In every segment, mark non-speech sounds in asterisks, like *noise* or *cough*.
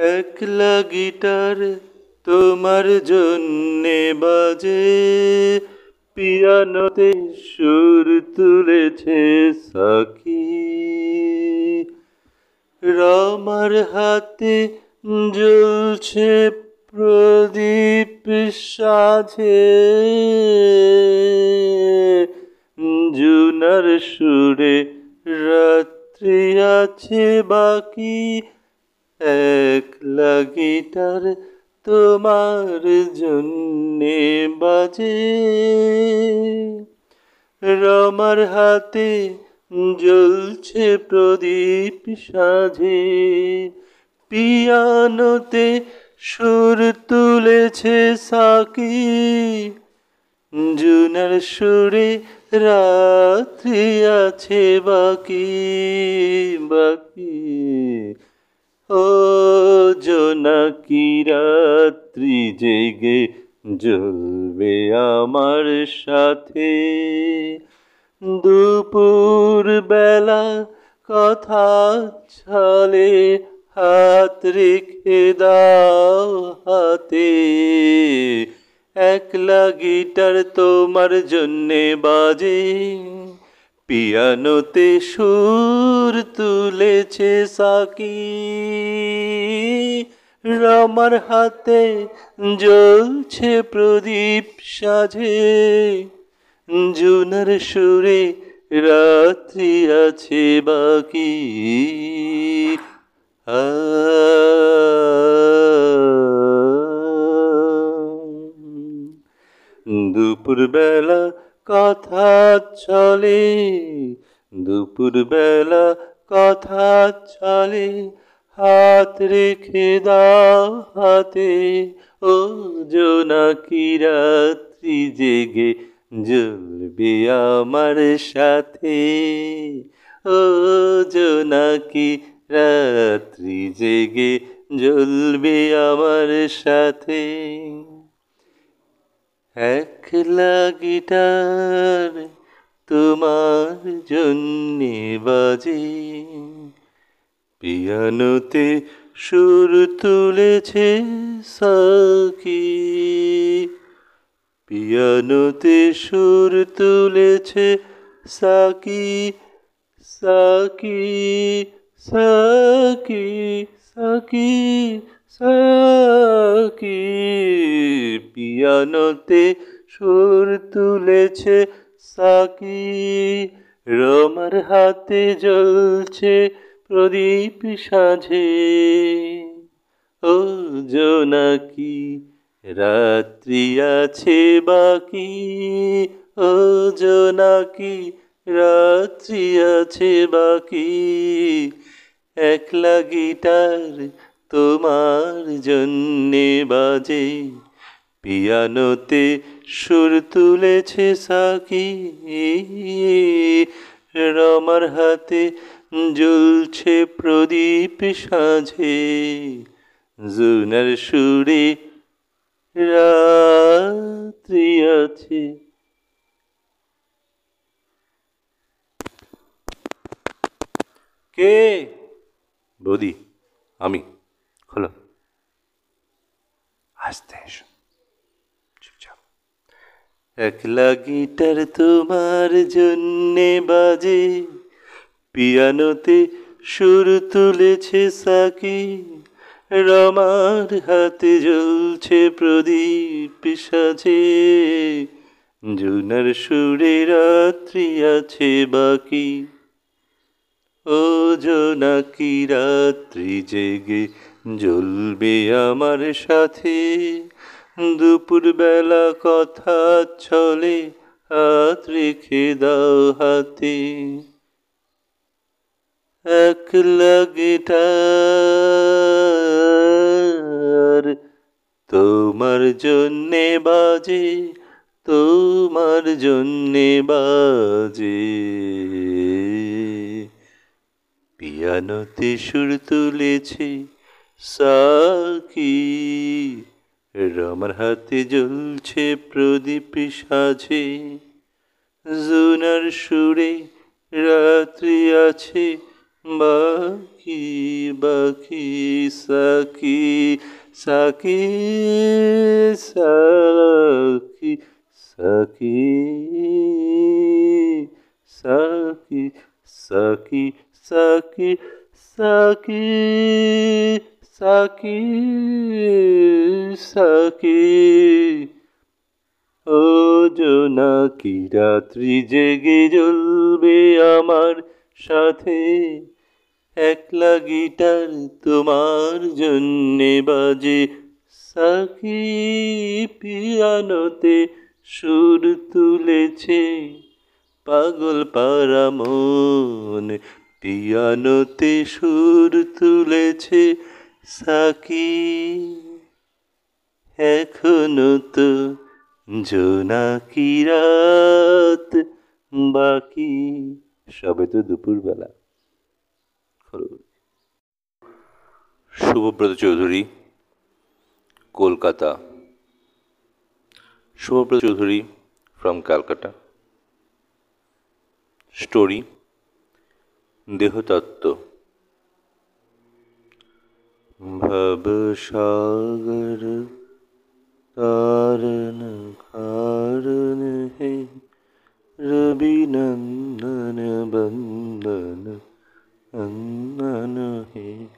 একলা গিটার তোমার জন্যে বাজে। পিয়ানোতে সুর তুলেছে সাকি। রমার হাতে জ্বলছে প্রদীপ সাঝে জুনার সুরে রাত্রি আছে বাকি। একলা গিটার তোমার জন্যে বাজে। রমার হাতে জ্বলছে প্রদীপ সাজে। পিয়ানোতে সুর তুলেছে সাকি। জুনার সুরে রাত্রি আছে বাকি বাকি ও জোনাকি রাত্রি জেগে জ্বলবে আমার সাথে? দুপুর বেলা কথা ছলে হাত রেখে দাও হাতে। একলা গিটার তোমার জন্যে বাজে। পিয়ানোতে সুর তুলেছে সাকি। রমার হাতে জ্বলছে প্রদীপ সাজে। জুনার সুরে রাত্রি আছে বাকি। দুপুর বেলা কথা চলে, দুপুর বেলা কথা চলে, হাত রেখে দাও হাতে ও জোনাকি রাত্রি জেগে জ্বলবে আমার সাথে ও জোনাকি রাত্রি জেগে জ্বলবে আমার সাথে। একলা গিটার তোমার জন্যে বাজে। পিয়ানোতে সুর তুলেছে সাকি। পিয়ানোতে সুর তুলেছে সাকি সাকি সাকি সাকি। সাকি পিয়ানোতে সুর তুলেছে সাকি। রমার হাতে জ্বলছে প্রদীপ সাঝে। ও জোনাকি, রাত্রি আছে বাকি। ও জোনাকি, রাত্রি আছে বাকি। একলা গিটার তোমার জন্যে বাজে। পিয়ানোতে সুর তুলেছে সাকি। রমার হাতে জ্বলছে প্রদীপ সাঝে জুনার সুরে রাত্রি আছে। কে? বৌদি, আমি। খোলো আসতে এসো চুপচাপ একলা গিটার তোমার জন্যে বাজে। পিয়ানোতে সুর তুলেছে সাকি। রমার হাতে জ্বলছে প্রদীপ সাজে। জুনার সুরে রাত্রি আছে বাকি। ও জোনাকি, রাত্রি জেগে জ্বলবে আমার সাথে। দুপুর বেলা কথা চলে, হাত রেখে দাও হাতে। একলা গিটার তোমার জন্যে বাজে, তোমার জন্যে বাজে। পিয়ানোতে সুর তুলেছে সাকি। রমার হাতে জ্বলছে, প্রদীপ সাজে। জুনার সুরে রাত্রি আছে, বাকি বাকি, সাকি সাকি সাকি সাকি সাকি সাকি সাকি সাকি সাকি সাকি। ও জোনাকি রাত্রি জেগে জ্বলবে আমার সাথে। একলা গিটার তোমার জন্যে বাজে। সাকি পিয়ানোতে সুর তুলেছে। পাগল পারা মন পিয়ানোতে সুর তুলেছে। সাকি এখনও তো জোনাকি রাত বাকি? সবে তো দুপুরবেলা। শুভব্রত চৌধুরী, কলকাতা। শুভব্রত চৌধুরী ফ্রম ক্যালকাটা স্টোরি দেহতত্ত্ব। भवसागर तारन कारण रवि नंदन बंदन नंदन हे।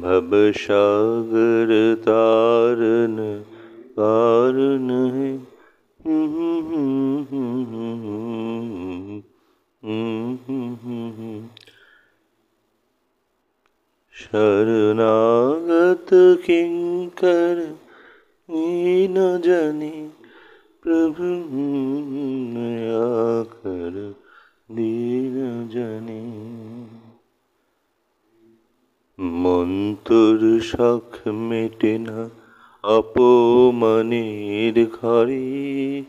भव सागर तारन कारण है। शरणागत किंकर न जाने प्रभु नया कर दीन जाने। মন্তর শখ মেটে না অপমানের ঘরে।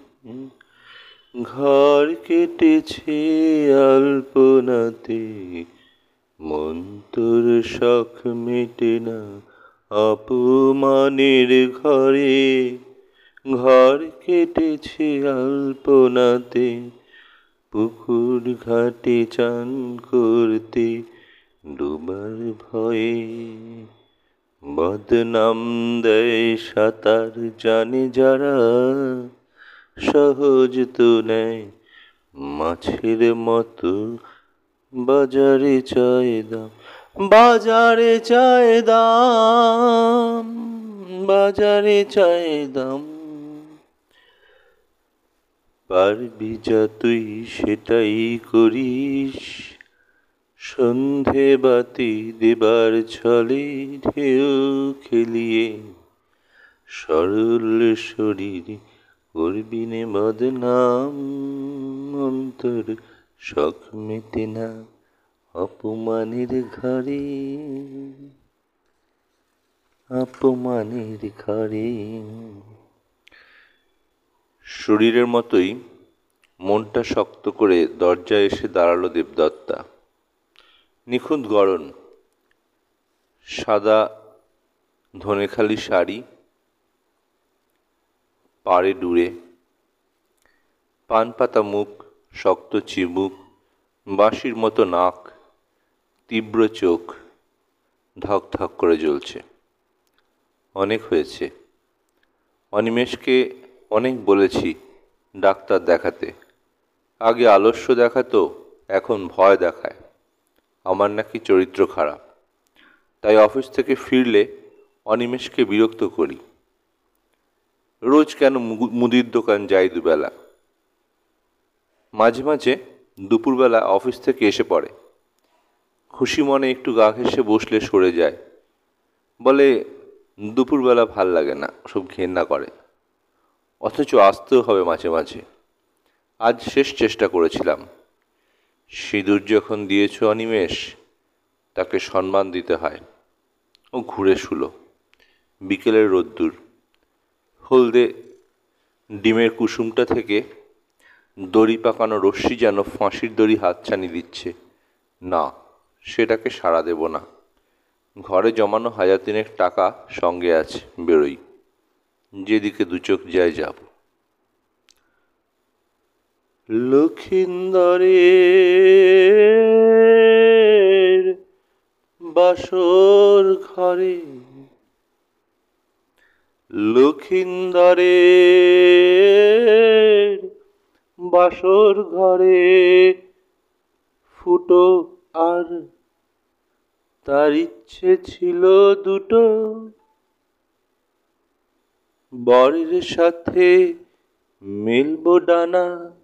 ঘর কেটেছে আলপনাতে, মন্তর শখ মেটে না অপমানের ঘরে। ঘর কেটেছে আলপনাতে, পুকুর ঘাটে চান করতে ডুবার ভয়ে বদনাম দেয় সাঁতার জানে যারা। সহজ তো নেয় মাছের মতো বাজারে চায় দাম। বাজারে চায় দাম, বাজারে চায় দাম। পারবি যা তুই সেটাই করিস। সন্ধে বাতি দেবার ছলে ঢেউ খেলিয়ে সরল শরীর করবি নে বদনাম, অন্তর শখ মেটে না অপমানের ঘরে। অপমানের ঘরে। শরীরের মতোই মনটা শক্ত করে দরজায় এসে দাঁড়াল দেবদত্তা। নিখুঁত গড়ন। সাদা ধনেখালি শাড়ি, পাড়ে ডুরে পান পাতা মুখ, শক্ত চিবুক, বাঁশির মতো নাক, তীব্র চোখ, ধক ধক করে জ্বলছে। অনেক হয়েছে। অনিমেষকে অনেক বলেছি ডাক্তার দেখাতে। আগে আলস্য দেখাতো, এখন ভয় দেখায়। আমার নাকি চরিত্র খারাপ। তাই অফিস থেকে ফিরলে অনিমেষকে বিরক্ত করি। রোজ কেন মুদির দোকান যাই দুবেলা? মাঝে মাঝে দুপুরবেলা অফিস থেকে এসে পড়ে। খুশি মনে একটু গা ঘেসে বসলে সরে যায়। বলে, দুপুরবেলা ভালো লাগে না, সব ঘেন্না করে। অথচ আসতেও হবে মাঝে মাঝে। আজ শেষ চেষ্টা করেছিলাম। সিঁদুর যখন দিয়েছ অনিমেষ, তাকে সম্মান দিতে হয়। ও ঘুরে শুলো। বিকেলের রোদ্দুর। হলদে ডিমের কুসুমটা থেকে দড়ি পাকানো রশ্মি যেন ফাঁসির দড়ি হাতছানি দিচ্ছে। না, সেটাকে সাড়া দেব না। ঘরে জমানো হাজার তিনেক টাকা সঙ্গে আছে বেরোই। যেদিকে দু চোখ যায় যাব। লক্ষিন্দরের বাসর ঘরে। লক্ষিন্দরের বাসর ঘরে ফুটো আর তার ইচ্ছে ছিল দুটো। বরের সাথে মেলবো ডানা।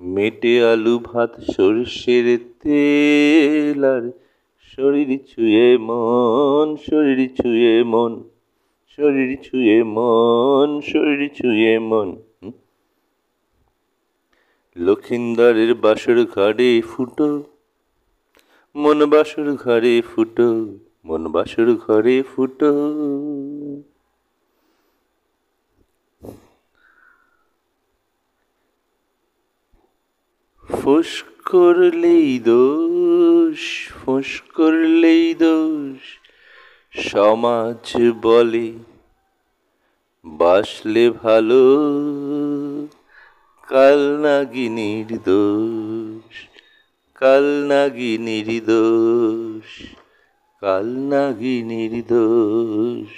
মেটে আলু ভাত, সর্ষের তেল, আর শরীর ছুঁয়ে মন, শরীর ছুঁয়ে মন, শরীর ছুঁয়ে মন, শরীর ছুঁয়ে মন লক্ষিন্দারের বাসর ঘরে ফুটো মন বাসর ঘরে ফুটো মন বাসর ঘরে ফুটো। ফুস করলেই দোষ ফুস করলেই দোষ। সমাজ বলে, বাসলে ভালো, কাল নাগিনীর দোষ, কাল নাগিনীর দোষ, কাল নাগিনীর দোষ।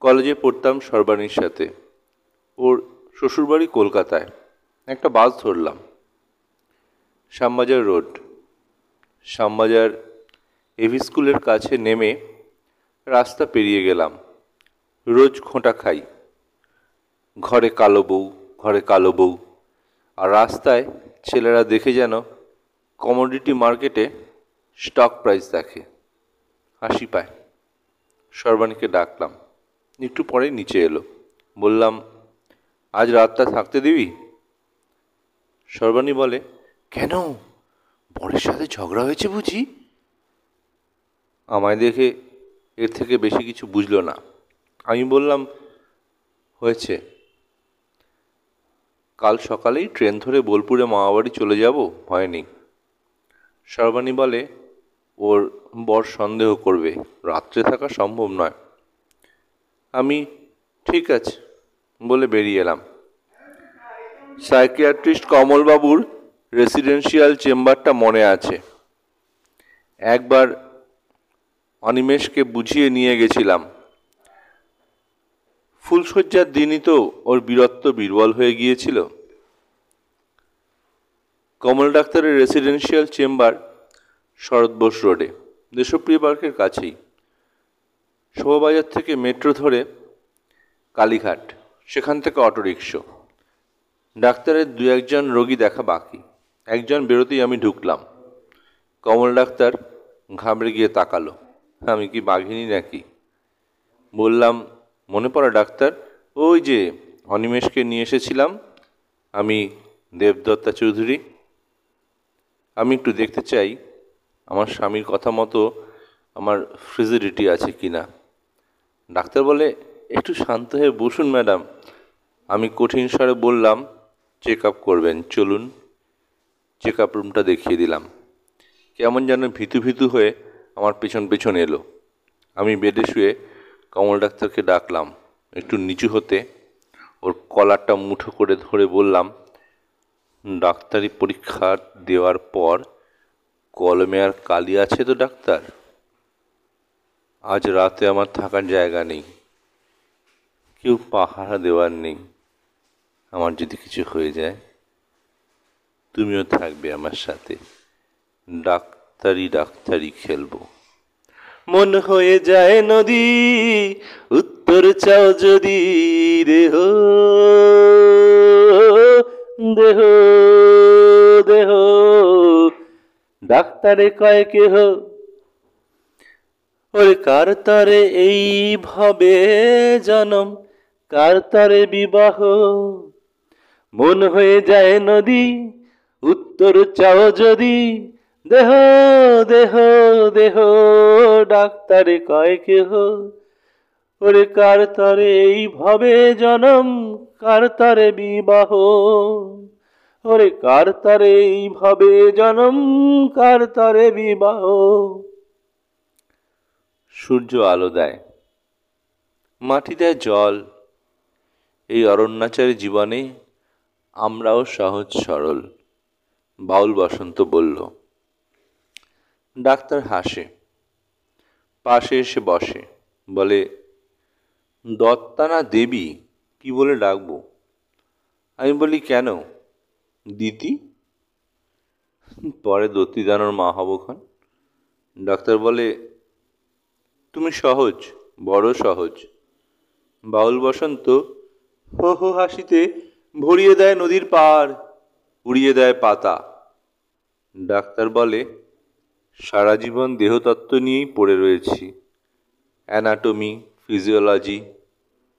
কলেজে পড়তাম সর্বাণীর সাথে। ওর শ্বশুরবাড়ি কলকাতায় একটা বাস ধরলাম, শ্যামবাজার রোড। শ্যামবাজার এভি স্কুলের কাছে নেমে রাস্তা পেরিয়ে গেলাম। রোজ খোঁটা খাই। ঘরে কালো বউ, ঘরে কালো বউ। আর রাস্তায় ছেলেরা দেখে যেন কমোডিটি মার্কেটে স্টক প্রাইস দেখে। হাসি পায়। সর্বাণীকে ডাকলাম। একটু পরে নিচে এলো। বললাম আজ রাতটা থাকতে দিবি? সর্বাণী বলে, কেন? বরের সাথে ঝগড়া হয়েছে বুঝি? আমায় দেখে এর থেকে বেশি কিছু বুঝলো না। আমি বললাম, হয়েছে। কাল সকালেই ট্রেন ধরে বোলপুরে মামাবাড়ি চলে যাব? হয়নি। সর্বাণী বলে, ওর বর সন্দেহ করবে। রাত্রে থাকা সম্ভব নয়। আমি, ঠিক আছে। বলে বেরিয়ে এলাম। সাইকিয়াট্রিস্ট কমলবাবুর রেসিডেন্সিয়াল চেম্বারটা মনে আছে। একবার অনিমেষকে বুঝিয়ে নিয়ে গেছিলাম। ফুলশয্যার দিনই তো ওর বীরত্ব বীরবল হয়ে গিয়েছিল। কমল ডাক্তারের রেসিডেন্সিয়াল চেম্বার শরৎ বোস রোডে, দেশপ্রিয় পার্কের কাছেই। শোভাবাজার থেকে মেট্রো ধরে কালীঘাট। সেখান থেকে অটোরিক্সো ডাক্তারের দু একজন রোগী দেখা বাকি। একজন বেরোতেই আমি ঢুকলাম। কমল ডাক্তার ঘাবড়ে গিয়ে তাকালো। আমি কি বাঘিনী নাকি? বললাম, মনে পড়ে ডাক্তার, ওই যে অনিমেষকে নিয়ে এসেছিলাম, আমি দেবদত্তা চৌধুরী। আমি একটু দেখতে চাই, আমার স্বামীর কথা মতো আমার ফ্রিজিডিটি আছে কি না ডাক্তার বলে, একটু শান্ত হয়ে বসুন, ম্যাডাম। আমি কঠিন স্বরে বললাম, চেক আপ করবেন, চলুন। চেক আপ রুমটা দেখিয়ে দিলাম। কেমন যেন ভিতু ভিতু হয়ে আমার পেছন পেছন এলো। আমি বেডে শুয়ে কমল ডাক্তারকে ডাকলাম। একটু নিচু হতে ওর কলারটা মুঠো করে ধরে বললাম, ডাক্তারি পরীক্ষা দেওয়ার পর কলমে আর কালি আছে তো ডাক্তার? আজ রাতে আমার থাকার জায়গা নেই। কেউ পাহারা দেওয়ার নেই। আমার যদি কিছু হয়ে যায়, তুমিও থাকবে আমার সাথে। ডাক্তারি ডাক্তারি খেলব। মন হয়ে যায় নদী, উত্তর চাও যদি দেহ। দেহ দেহ। ডাক্তারে কয় কেহ ওরে কার তরে এইভাবে জনম? কার তরে বিবাহ? মন হয়ে যায় নদী, উত্তর চাও যদি। দেহ দেহ দেহ, ডাক্তারে কয় কেহ। ওরে কার তরে এই ভবে জনম, কার তরে বিবাহ? ওরে কার তরে এই ভবে জনম, কার তরে বিবাহ? সূর্য আলো দেয়, মাটি দেয় জল। এই অরণ্যাচারী জীবনে আমরাও সহজ সরল। বাউল বসন্ত বলল, ডাক্তার হাসে, পাশে এসে বসে, বলে, দত্তা না দেবী? কি বলে ডাকবো? আমি বলি, কেন? দিতি? পরে দত্তিদানোর মা হব খান ডাক্তার বলে, তুমি সহজ, বড় সহজ। বাউল বসন্ত, হো হো হাসিতে ভরিয়ে দেয় নদীর পার উড়িয়ে দেয় পাতা। ডাক্তার বলে, সারা জীবন দেহতত্ত্ব নিয়েই পড়ে রয়েছি। Anatomy, physiology.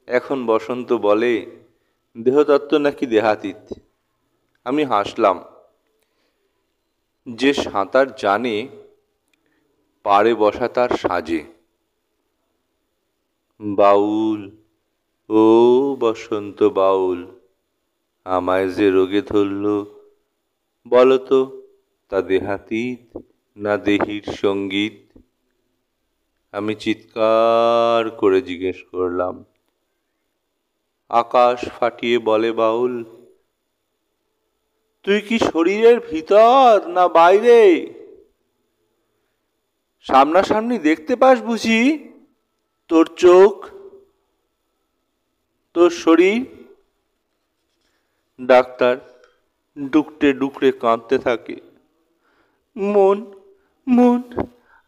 এখন বসন্ত বলে, দেহতত্ত্ব নাকি দেহাতীত? আমি হাসলাম। যে সাঁতার জানে, পাড়ে বসা তার সাজে। বাউল, ও বসন্ত বাউল। আমায় যে রোগে ধরল, বলতো তা দেহাতীত না দেহির সংগীত। আমি চিৎকার করে জিজ্ঞেস করলাম, আকাশ ফাটিয়ে বলে বাউল, তুই কি শরীরের ভিতর না বাইরে? সামনাসামনি দেখতে পাস বুঝি, তোর চোখ, তোর শরীর ডাক্তার ডুকটে ডুকরে কাঁদতে থাকে। মন মন,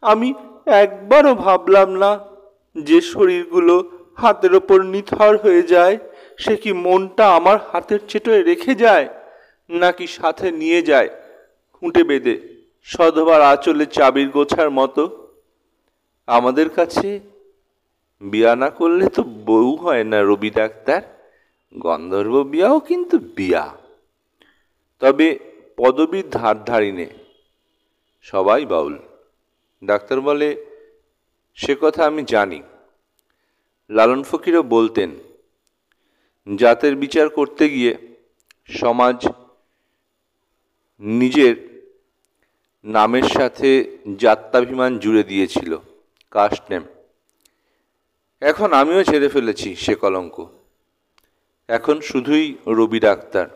আমি একবারও ভাবলাম না যে শরীরগুলো হাতের ওপর নিথর হয়ে যায়, সে কি মনটা আমার হাতের চেটোয় রেখে যায়, নাকি সাথে নিয়ে যায় খুঁটে বেঁধে, সধবার আঁচলে চাবির গোছার মতো? আমাদের কাছে বিয়া না করলে তো বউ হয় না রবি ডাক্তার। গন্ধর্ব বিয়াও কিন্তু বিয়া। তবে পদবীর ধার ধারিনে সবাই বাউল। ডাক্তার বলে, সে কথা আমি জানি। লালন ফকিরও বলতেন, জাতের বিচার করতে গিয়ে সমাজ নিজের নামের সাথে যাত্রাভিমান জুড়ে দিয়েছিল, কাস্ট নেম। এখন আমিও ছেড়ে ফেলেছি সে কলঙ্ক। এখন শুধুই রবি ডাক্তার।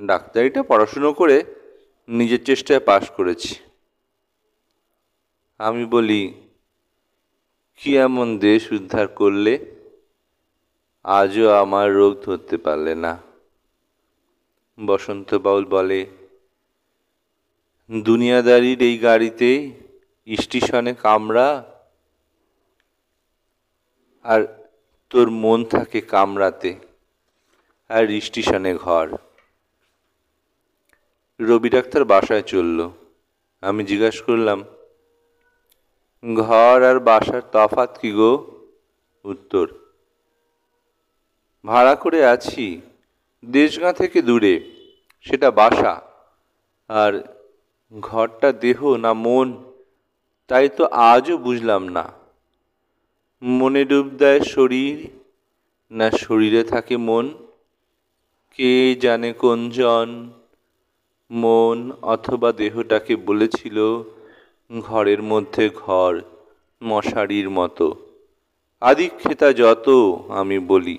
ডাক্তারিটা পড়াশুনো করে নিজের চেষ্টায় পাশ করেছি। আমি বলি, কি এমন দেশ উদ্ধার করলে আজও আমার রোগ ধরতে পারলে না? বসন্ত বাউল বলে, দুনিয়াদারির এই গাড়িতে স্টেশনে কামরা আর তোর মন থাকে কামরাতে আর স্টেশনে ঘর। রবি ডাক্তার বাসায় চলল। আমি জিজ্ঞাসা করলাম, ঘর আর বাসার তফাত কি গো? উত্তর, ভাড়া করে আছি, দেশগাঁ থেকে দূরে, সেটা বাসা। আর ঘরটা দেহ না মন, তাই তো আজও বুঝলাম না। মনে ডুব দেয় শরীর, না শরীরে থাকে মন। কে জানে কোনজন? মন অথবা দেহটাকে বলেছিল, ঘরের মধ্যে ঘর, মশারির মতো। আদিক্ষেতা যত, আমি বলি।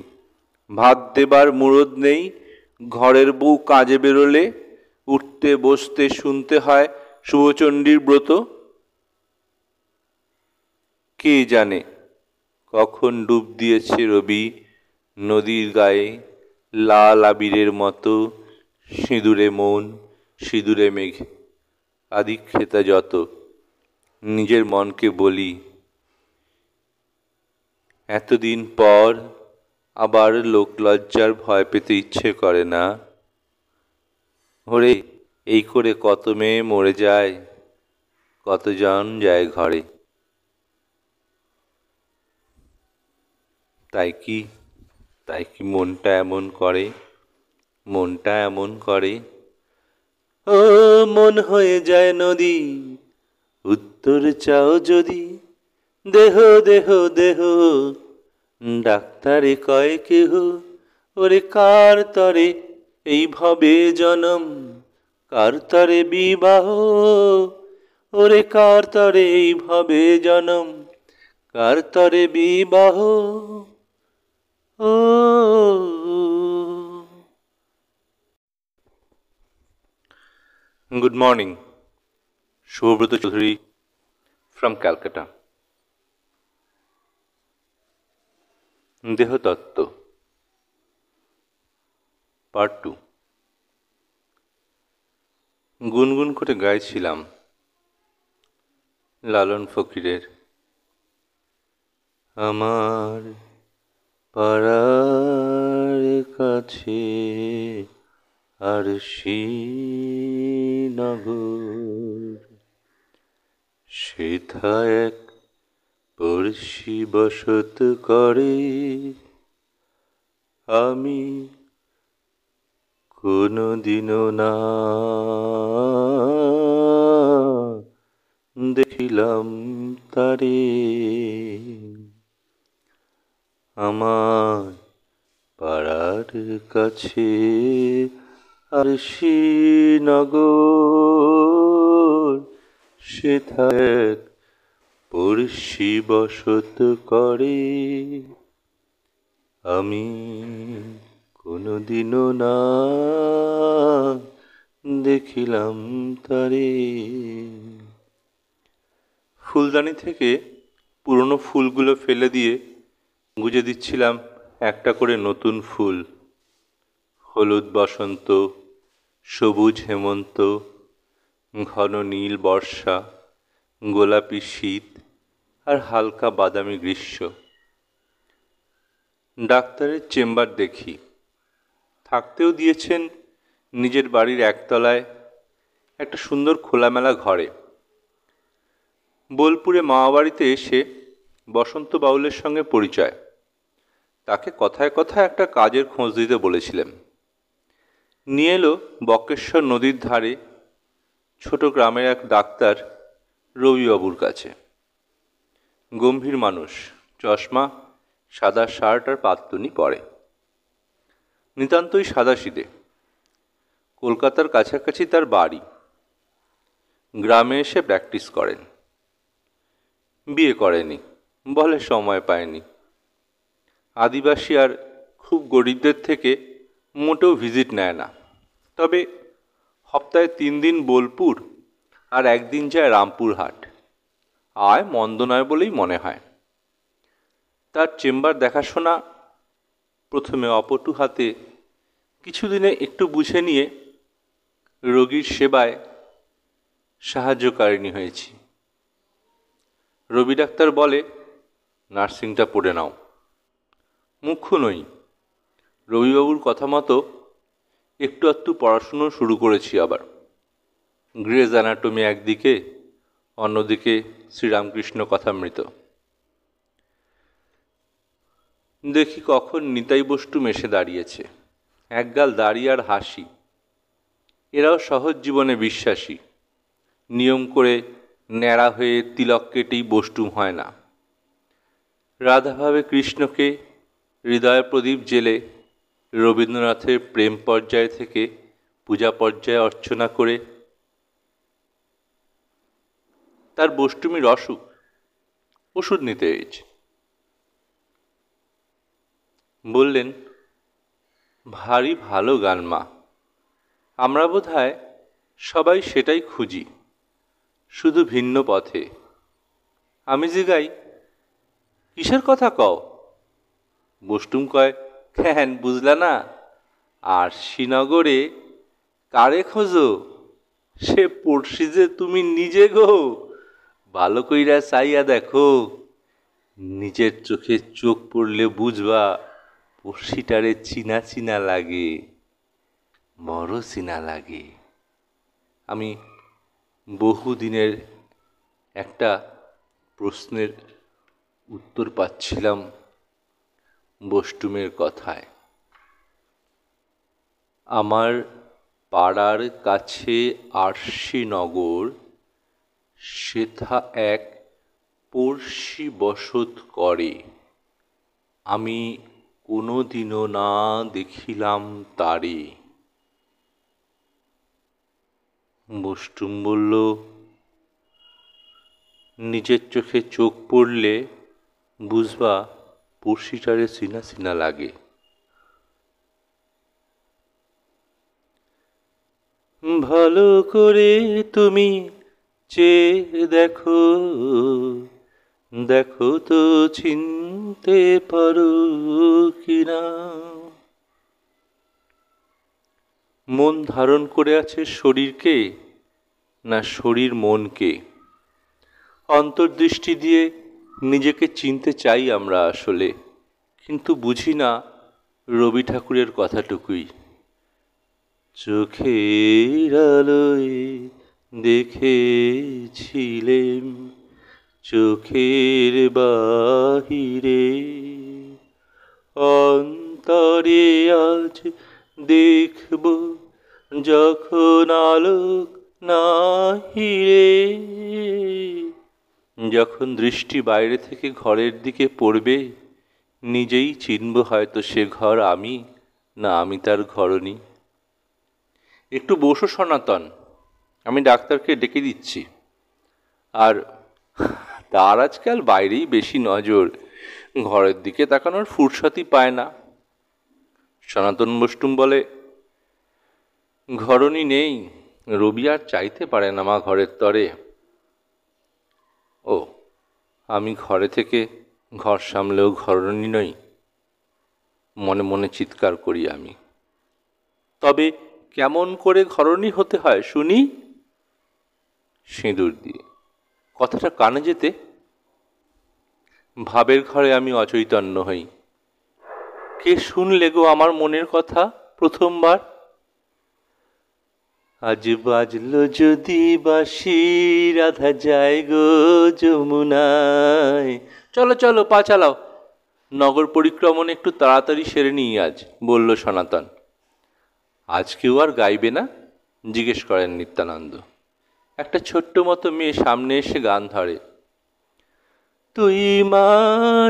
ভাত দেবার মুরদ নেই, ঘরের বউ কাজে বেরোলে, উঠতে, বসতে, শুনতে হয় শুভচণ্ডীর ব্রত। কে জানে? কখন ডুব দিয়েছে রবি নদীর গায়ে। লাল আবিরের মতো, সিঁদুরে মন, সিঁদুরে মেঘ, আদিক্ষেতা যত, নিজের মনকে বলি। এতদিন পর আবার লোক লজ্জার ভয় পেতে ইচ্ছে করে না? ওরে, এই করে কত মেয়ে মরে যায়, কতজন যায় ঘরে? তাই কি তাই কি মনটা এমন করে? মনটা এমন করে। ও, মন হয়ে যায় নদী, উত্তর চাও যদি। দেহ দেহ দেহ, ডাক্তারে কয় কেহ, ওরে কার তরে এইভাবে জনম? কার তরে বিবাহ? ওরে কার তরে এইভাবে জনম? কার তরে বিবাহ? ও good morning Shubhabrata Chaudhary from Calcutta দেহতত্ত্ব পার্ট টু গুনগুন করে গাইছিলাম লালন ফকিরের। আমার পাড়ার কাছে আর নগর সেথা এক পড়শি বসত করে, আমি কোনো দিনও না দেখিলাম তারে। আমার পাড়ার কাছে আর নগর সেথা এক পড়শি বসত করে। আমি কোনোদিনও না দেখিলাম তারে। ফুলদানি থেকে পুরনো ফুলগুলো ফেলে দিয়ে গুজে দিচ্ছিলাম একটা করে নতুন ফুল। হলুদ বসন্ত, সবুজ হেমন্ত, ঘন নীল বর্ষা, গোলাপি শীত আর হালকা বাদামি গ্রীষ্ম। ডাক্তারের চেম্বার দেখি। থাকতেও দিয়েছেন নিজের বাড়ির একতলায় একটা সুন্দর খোলামেলা ঘরে। বোলপুরে মামাবাড়িতে এসে বসন্ত বাউলের সঙ্গে পরিচয়। তাকে কথায় কথায় একটা কাজের খোঁজ দিতে বলেছিলেন। নিয়ে এলো বক্রেশ্বর নদীর ধারে ছোট গ্রামের এক ডাক্তার রবিবাবুর কাছে। গম্ভীর মানুষ, চশমা, সাদা শার্ট আর পাত্তুনি পরে। নিতান্তই সাদা সিদে কলকাতার কাছাকাছি তার বাড়ি। গ্রামে এসে প্র্যাকটিস করেন। বিয়ে করেনি, বলে সময় পায়নি। আদিবাসী আর খুব গরিবদের থেকে মোটেও ভিজিট নেয় না। তবে সপ্তাহে তিন দিন বোলপুর আর একদিন যায় রামপুরহাট। আয় মন্দ নয় বলেই মনে হয়। তার চেম্বার দেখাশোনা প্রথমে অপটু হাতে কিছুদিনে একটু বুঝে নিয়ে রোগীর সেবায় সাহায্যকারিণী হয়েছি। রবি ডাক্তার বলে, নার্সিংটা পড়ে নাও। মুখ্য নই। রবিবাবুর কথা মতো একটু একটু পড়াশুনো শুরু করেছি আবার। গ্রেজ অ্যানাটমি একদিকে, অন্যদিকে শ্রীরামকৃষ্ণ কথামৃত। দেখি কখন নিতাই বষ্টু মেশে দাঁড়িয়েছে। একগাল দাঁড়িয়ে আর হাসি। এরাও সহজ জীবনে বিশ্বাসী। নিয়ম করে ন্যাড়া হয়ে তিলক কেটেই বষ্টুম হয় না। রাধাভাবে কৃষ্ণকে হৃদয় প্রদীপ জেলে রবীন্দ্রনাথের প্রেম পর্যায় থেকে পূজা পর্যায়ে অর্চনা করে তার বষ্টুমির অসুখ ওষুধ নিতে হয়েছে বললেন, ভারী ভালো গান মা। আমরা বোধ সবাই সেটাই খুঁজি, শুধু ভিন্ন পথে। আমি যে গাই, কিসের কথা কও? বষ্টুম কয় কেন বুঝলা না। আর শ্রীনগরে কারে খোঁজো? সে পড়শি যে তুমি নিজে গো। ভালো কইরা চাইয়া দেখো, নিজের চোখে চোখ পড়লে বুঝবা, পড়শিটারে চিনা চিনা লাগে বড় চিনা লাগে। আমি বহুদিনের একটা প্রশ্নের উত্তর পাচ্ছিলাম। বষ্টুমের কথায়, আমার পাড়ার কাছে আরশিনগর সেথা এক পড়শি বসত করে। আমি কোনো দিনও না দেখিলাম তারে। বষ্টুম বলল, নিজের চোখে চোখ পড়লে বুঝবা পড়শিটারে সিনা সিনা লাগে। ভালো করে তুমি চেয়ে দেখো দেখো তো চিনতে পারো কিনা। মন ধারণ করে আছে শরীরকে না শরীর মনকে। অন্তর্দৃষ্টি দিয়ে নিজেকে চিনতে চাই আমরা আসলে, কিন্তু বুঝি না রবি ঠাকুরের কথাটুকুই। চোখের দেখেছিলেম, চোখের বাহিরে। অন্তরে আজ দেখব যখন আলোক নাহিরে যখন দৃষ্টি বাইরে থেকে ঘরের দিকে পড়বে, নিজেই চিনব হয়তো সে ঘর আমি না আমি তার ঘরনি একটু বসো সনাতন, আমি ডাক্তারকে ডেকে দিচ্ছি। আর তার আজকাল বাইরেই বেশি নজর, ঘরের দিকে তাকানোর ফুরসতই পায় না। সনাতন বষ্টুম বলে ঘরণই নেই, রবি আর চাইতে পারে না মা ঘরের তরে। ও, আমি ঘরে থেকে ঘর সামলেও ঘরণী নই। মনে মনে চিৎকার করি আমি। তবে কেমন করে ঘরণী হতে হয় শুনি? সিঁদুর দিয়ে। কথাটা কানে যেতে? ভাবের ঘরে আমি অচৈতন্য হই। কে শুনলে গো আমার মনের কথা প্রথমবার? আজ বাজল যদি বাসি রাধা যায় গো যমুনায়। চলো চলো, পা চালাও। নগর পরিক্রমণ একটু তাড়াতাড়ি সেরে নিই আজ, বলল সনাতন। আজ কেউ আর গাইবে না? জিজ্ঞেস করেন নিত্যানন্দ। একটা ছোট্ট মতো মেয়ে সামনে এসে গান ধরে। তুই মা,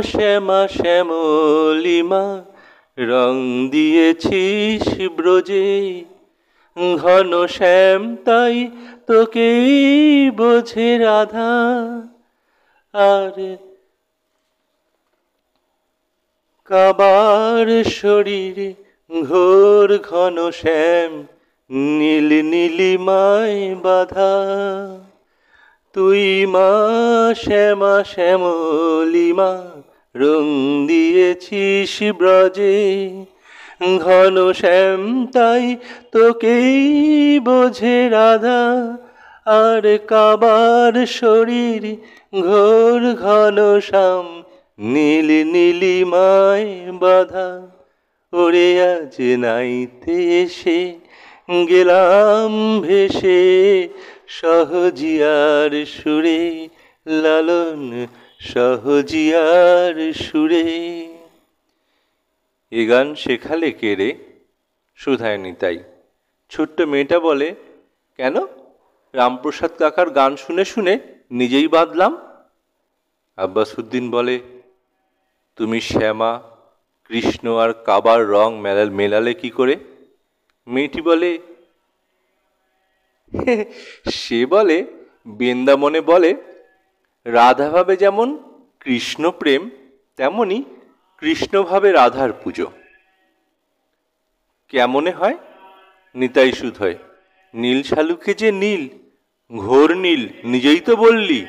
শ্যামা, শ্যামলিমা, রং দিয়েছিস ব্রজে। ঘন শ্যাম, তাই তোকেই বোঝে রাধা। আর কাবার শরীরে ঘোর ঘন শ্যাম, নীল নীলিমায় বাধা। তুই মা শ্যামা, শ্যামলিমা, রং দিয়েছিস ব্রজে ঘন শ্যাম তাই তোকেই বোঝে রাধা। আর কাবার শরীর ঘোর ঘন শ্যাম, নীল নীলিমায় বাধা। ওরে আজ নাইতে এসে গেলাম ভেসে, সহজিয়ার সুরে, লালন সহজিয়ার সুরে। এ গান শেখালে কে রে? সুধায় নিতাই। ছোট্ট মেয়েটা বলে, কেন? রামপ্রসাদ কাকার গান শুনে শুনে নিজেই বাঁধলাম? আব্বাসুদ্দিন বলে, তুমি শ্যামা, কৃষ্ণ আর কাবার রং মেলাল, মেলালে কি করে? মেয়েটি বলে সে বলে, বৃন্দাবনে বলে, রাধাভাবে যেমন কৃষ্ণ প্রেম তেমনই কৃষ্ণভাবে রাধার পুজো। কেমনে হয়? নিতাই হয় নীল শালুকে যে নীল, ঘোর নীল, নিজেই তো বললি।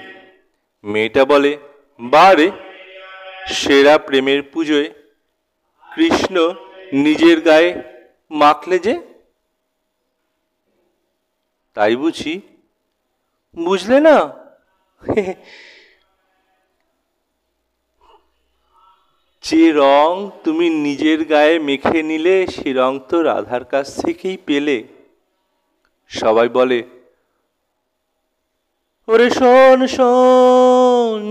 মেয়েটা বলে বারে সেরা প্রেমের পুজোয় কৃষ্ণ নিজের গায়ে মাখলে যে? তাই বুঝি। বুঝলে না? *laughs* যে রং তুমি নিজের গায়ে মেখে নিলে, সে রং তো রাধার কাছ থেকেই পেলে। সবাই বলে, ওরে শোন শোন,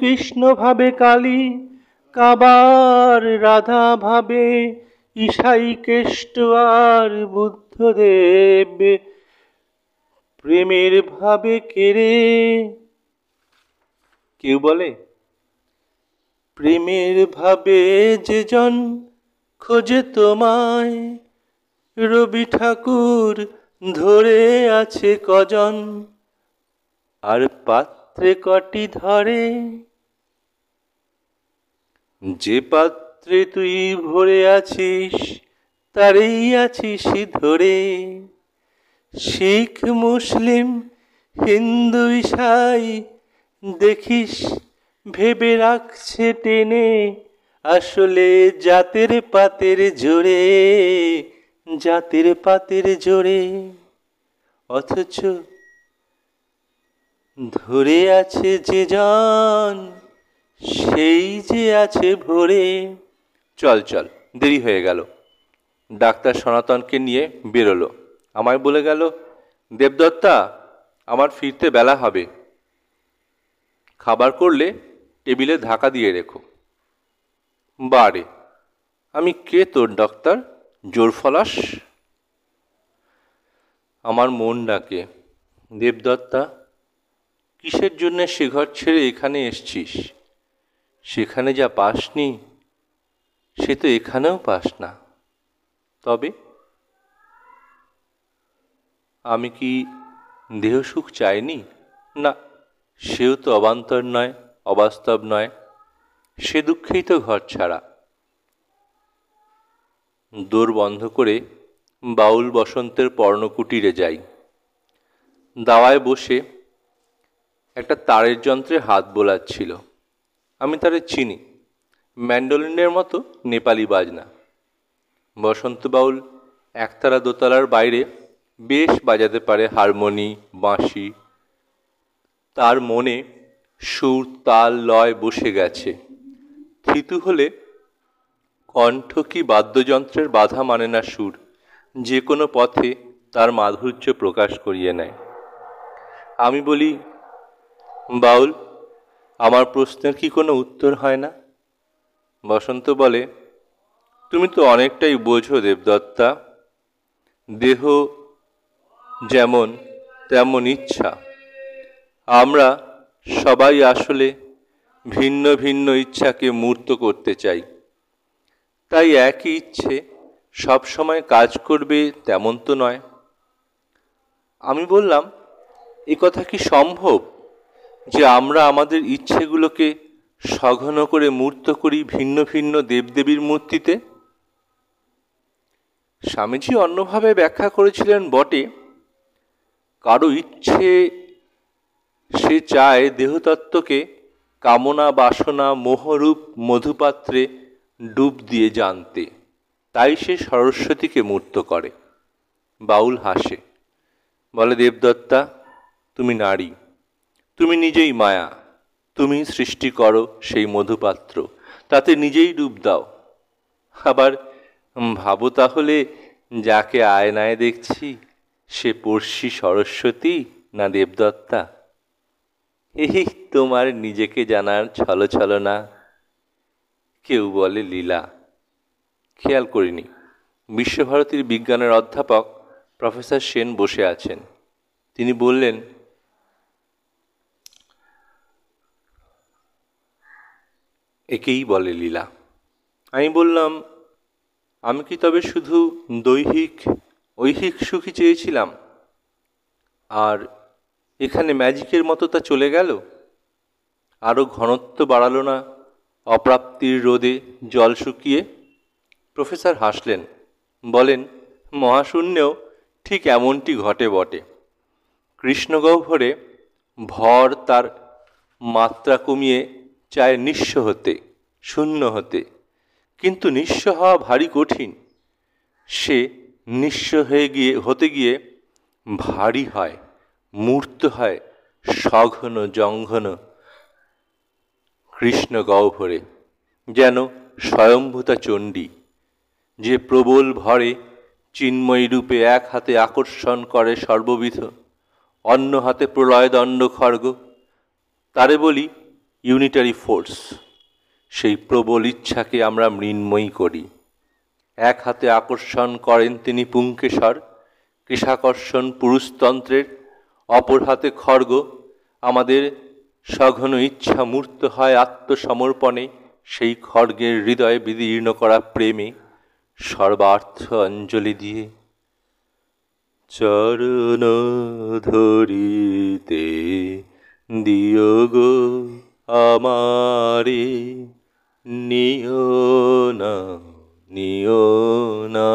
কৃষ্ণ ভাবে কালী, কাবার রাধা ভাবে ঈশাই কেষ্ট আর বুদ্ধদেব, প্রেমের ভাবে কেড়ে। কেউ বলে প্রেমের ভাবে যে জন খোঁজে তোমায়। রবি ঠাকুর ধরে আছে কজন, আর পাত্রে কটি ধরে? যে পাত্রে তুই ভরে আছিস, তারেই আছিস ধরে। শিখ, মুসলিম, হিন্দু ইসাই দেখিস ভেবে রাখছে টেনে আসলে জাতের পাতের জোরে, জাতের পাতের জোরে। অথচ ধরে আছে যে জন, সেই যে আছে ভরে। চল চল, দেরি হয়ে গেল। ডাক্তার সনাতনকে নিয়ে বেরোলো। আমায় বলে গেল, দেবদত্তা, আমার ফিরতে বেলা হবে। খাবার করলে টেবিলে ধাকা দিয়ে রেখো। বারে, আমি কে তোর ডাক্তার? জোর ফলাস? আমার মন ডাকে, দেবদত্তা, কিসের জন্য সে ঘর ছেড়ে এখানে এসছিস? সেখানে যা পাসনি, সে তো এখানেও পাস না। তবে? আমি কি দেহ সুখ চাইনি? না, সেও তো অবান্তর নয়। অবাস্তব নয়, সে দুঃখেই তো ঘর ছাড়া। দোর বন্ধ করে বাউল বসন্তের পর্ণকুটিরে যাই। দাওয়ায় বসে একটা তারের যন্ত্রে হাত বোলাচ্ছিল। আমি তারে চিনি, ম্যান্ডোলিনের মতো নেপালি বাজনা। বসন্ত বাউল একতারা দোতলার বাইরে বেশ বাজাতে পারে হারমোনি, বাঁশি। তার মনে সুর তাল লয় বসে গেছে। থিতু হলে, কণ্ঠ কি বাদ্যযন্ত্রের বাধা মানে না সুর? যে কোনো পথে তার মাধুর্য প্রকাশ করিয়ে নেয়। আমি বলি, বাউল, আমার প্রশ্নের কি কোনো উত্তর হয় না? বসন্ত বলে, তুমি তো অনেকটাই বোঝো দেবদত্তা, দেহ যেমন তেমন ইচ্ছা। আমরা সবাই আসলে ভিন্ন ভিন্ন ইচ্ছাকে মূর্ত করতে চাই। তাই একই ইচ্ছে সব সময় কাজ করবে তেমন তো নয়। আমি বললাম, এ কথা কি সম্ভব যে আমরা আমাদের ইচ্ছেগুলোকে সঘন করে মূর্ত করি ভিন্ন ভিন্ন দেবদেবীর মূর্তিতে? স্বামীজি অন্যভাবে ব্যাখ্যা করেছিলেন বটে, কারও ইচ্ছে সে চায় দেহতত্ত্বকে কামনা, বাসনা, মোহরূপ, মধুপাত্রে ডুব দিয়ে জানতে। তাই সে সরস্বতীকে মূর্ত করে। বাউল হাসে, বলে, দেবদত্তা, তুমি নারী, তুমি নিজেই মায়া, তুমি সৃষ্টি করো সেই মধুপাত্র, তাতে নিজেই ডুব দাও। আবার ভাবো তাহলে, যাকে আয়নায় দেখছি, সে পড়শি সরস্বতী না দেবদত্তা? এই তোমার নিজেকে জানার ছল ছলনা কেউ বলে লীলা। খেয়াল করিনি। বিশ্বভারতীর বিজ্ঞানের অধ্যাপক প্রফেসর সেন বসে আছেন। তিনি বললেন, একেই বলে লীলা। আমি বললাম, আমি কি তবে শুধু দৈহিক, ঐহিক সুখী চেয়েছিলাম? আর এখানে ম্যাজিকের মতো তা চলে গেল? আরও ঘনত্ব বাড়ালো না অপ্রাপ্তির রোদে জল শুকিয়ে? প্রফেসর হাসলেন, বলেন, মহাশূন্যেও ঠিক এমনটি ঘটে বটে। কৃষ্ণগহ্বরে ভর তার মাত্রা কমিয়ে চায় নিঃস্ব হতে, শূন্য হতে। কিন্তু নিঃস্ব হওয়া ভারী কঠিন। সে নিঃস্ব হয়ে গিয়ে, হতে গিয়ে ভারী হয়। মূর্ত হয় সঘন জঙ্ঘন কৃষ্ণ গহ্বরে। যেন স্বয়ম্ভূতা চণ্ডী, যে প্রবল ভরে চিন্ময়ী রূপে এক হাতে আকর্ষণ করে সর্ববিধ, অন্য হাতে প্রলয় দণ্ড খর্গ। তারে বলি ইউনিটারি ফোর্স সেই প্রবল ইচ্ছাকে আমরা মৃন্ময়ী করি। এক হাতে আকর্ষণ করেন তিনি পুঙ্কেশ্বর কৃষাকর্ষণ পুরুষতন্ত্রের অপর হাতে খর্গ, আমাদের সঘন ইচ্ছা মূর্ত হয় আত্মসমর্পণে, সেই খড়গের হৃদয়ে বিদীর্ণ করা প্রেমে, সর্বার্থ অঞ্জলি দিয়ে। চরণ ধরিতে গো আমারে, নিও না নিও না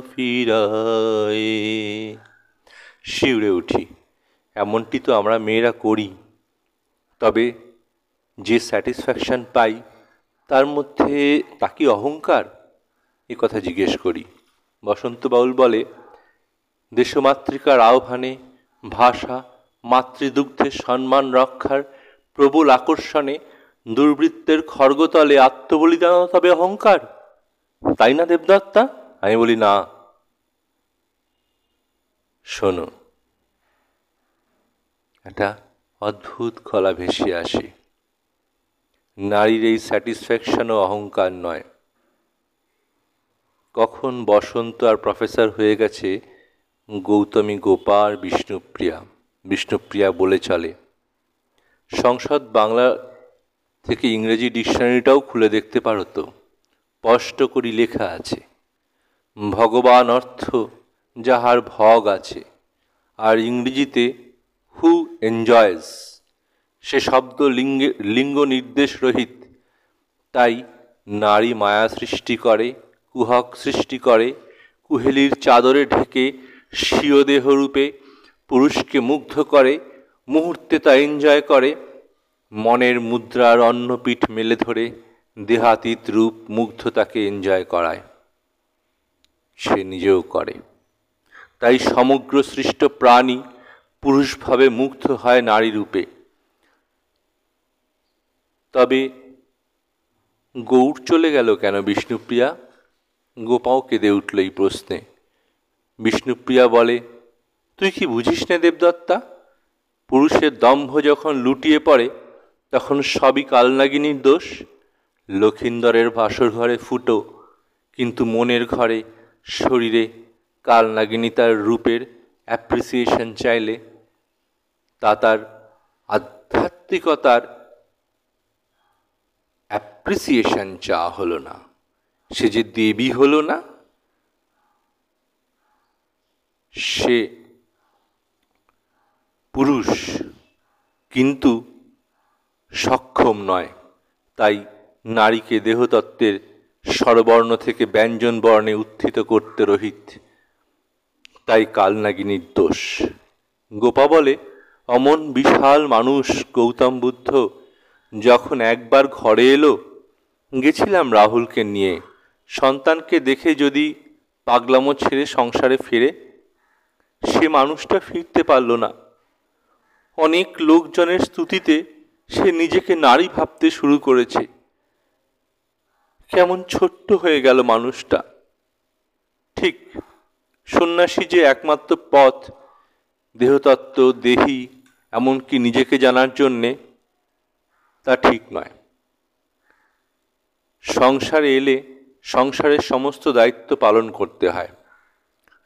ফিরায়। শিউরে উঠি। এমনটি তো আমরা মেয়েরা করি। তবে যে স্যাটিসফ্যাকশান পাই, তার মধ্যে তা কি অহংকার? এ কথা জিজ্ঞেস করি। বসন্ত বাউল বলে, দেশমাতৃকার আহ্বানে ভাষা, মাতৃদুগ্ধের সম্মান রক্ষার প্রবল আকর্ষণে দুর্বৃত্তের খর্গতলে আত্মবলিদান তবে অহংকার? তাই না দেবদত্তা? আমি বলি, না। শোনো একটা অদ্ভুত কলা ভেসে আসে। নারীর এই স্যাটিসফ্যাকশন ও অহংকার নয়। কখন বসন্ত আর প্রফেসর হয়ে গেছে, গৌতমী গোপার বিষ্ণুপ্রিয়া বিষ্ণুপ্রিয়া বলে চলে। সংসদ বাংলা থেকে ইংরেজি ডিকশনারিটাও খুলে দেখতে পারো তো, স্পষ্ট করি লেখা আছে। ভগবান অর্থ যাহার ভগ আছে, আর ইংরেজিতে হু এনজয়েস সে শব্দ লিঙ্গে লিঙ্গ নির্দেশ রহিত। তাই নারী মায়া সৃষ্টি করে, কুহক সৃষ্টি করে, কুহেলির চাদরে ঢেকে স্বীয় দেহরূপে পুরুষকে মুগ্ধ করে, মুহূর্তে তা এনজয় করে, মনের মুদ্রার অন্নপিঠ মেলে ধরে, দেহাতীত রূপ মুগ্ধতাকে এনজয় করায়। সে নিজেও করে। তাই সমগ্র সৃষ্ট প্রাণী পুরুষভাবে মুগ্ধ হয় নারী রূপে। তবে গৌড় চলে গেল কেন বিষ্ণুপ্রিয়া? গোপাও কেঁদে উঠল এই প্রশ্নে। বিষ্ণুপ্রিয়া বলে, তুই কি বুঝিস না দেবদত্তা? পুরুষের দম্ভ যখন লুটিয়ে পড়ে, তখন সবই কালনাগিনীর দোষ। লক্ষিন্দরের বাসর ঘরে ফুটো, কিন্তু মনের ঘরে, শরীরে কালনাগিনী তার রূপের অ্যাপ্রিসিয়েশন চাইলে তা তার আধ্যাত্মিকতার অ্যাপ্রিসিয়েশন চা হলো না। সে যে দেবী হলো না, সে পুরুষ কিন্তু সক্ষম নয়। তাই নারীকে দেহতত্ত্বের স্বরবর্ণ থেকে ব্যঞ্জন বর্ণে উত্থিত করতে রহিত। তাই কালনাগিনীর দোষ। গোপা বলে অমন বিশাল মানুষ গৌতম বুদ্ধ যখন একবার ঘরে এলো, গেছিলাম রাহুলকে নিয়ে। সন্তানকে দেখে যদি পাগলামো ছেড়ে সংসারে ফিরে, সে মানুষটা ফিরতে পারল না। অনেক লোকজনের স্তুতিতে সে নিজেকে নারী ভাবতে শুরু করেছে। কেমন ছোট্ট হয়ে গেল মানুষটা। ঠিক সন্ন্যাসী যে একমাত্র পথ, দেহতত্ত্ব, দেহি এমনকি নিজেকে জানার জন্যে তা ঠিক নয়। সংসারে এলে সংসারের সমস্ত দায়িত্ব পালন করতে হয়।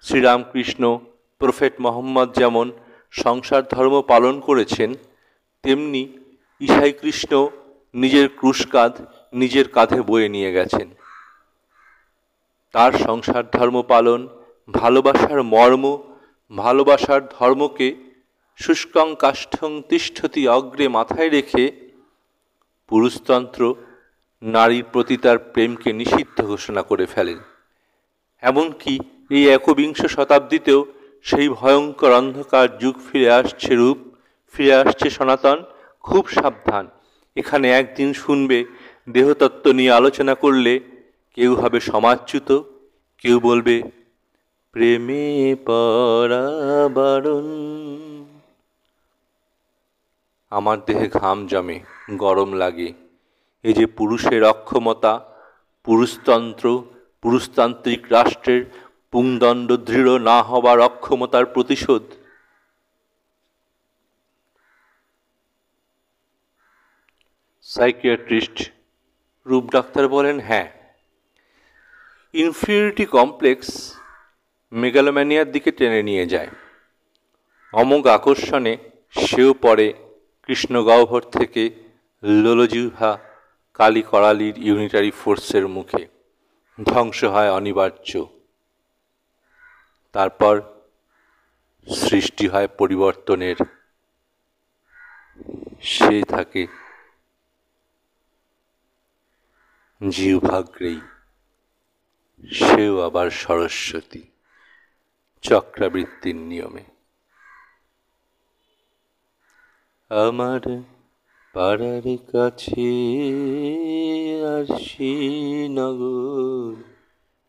শ্রীরামকৃষ্ণ, প্রফেট মোহাম্মদ যেমন সংসার ধর্ম পালন করেছেন, তেমনি ঈশাই কৃষ্ণ নিজের ক্রুশকাঁধ নিজের কাঁধে বয়ে নিয়ে গেছেন। তার সংসার ধর্ম পালন, ভালোবাসার মর্ম, ভালোবাসার ধর্মকে শুষ্কং কাষ্ঠং তিষ্ঠতি অগ্রে মাথায় রেখে পুরুষতন্ত্র নারীর প্রতি তার প্রেমকে নিষিদ্ধ ঘোষণা করে ফেলেন এমনকি এই একবিংশ শতাব্দীতেও সেই ভয়ঙ্কর অন্ধকার যুগ ফিরে আসছে রূপ, ফিরে আসছে সনাতন, খুব সাবধান। এখানে একদিন শুনবে, দেহতত্ত্ব নিয়ে আলোচনা করলে কেউ হবে সমাজচ্যুত কেউ বলবে, প্রেমে পরাবারণ। আমার দেহে ঘাম জমে, গরম লাগে। এই যে পুরুষের অক্ষমতা, পুরুষতন্ত্র, পুরুষতান্ত্রিক রাষ্ট্রের পুংদণ্ড দৃঢ় না হবার অক্ষমতার প্রতিশোধ। সাইকিয়াট্রিস্ট রূপ ডাক্তার বলেন হ্যাঁ। ইনফিউরিটি কমপ্লেক্স মেগালোম্যানিয়ার দিকে টেনে নিয়ে যায়। অমোঘ আকর্ষণে সেও পড়ে কৃষ্ণগহ্বর থেকে লোলজিহ্বা কালী করালির ইউনিটারি ফোর্সের মুখে ধ্বংস হয় অনিবার্য। তারপর সৃষ্টি হয় পরিবর্তনের। সে থাকে জিহ্বাগ্রেই সেও আবার সরস্বতী। চক্রাবৃত্তির নিয়মে। আমার পাড়ার কাছে আর শ্রীনগর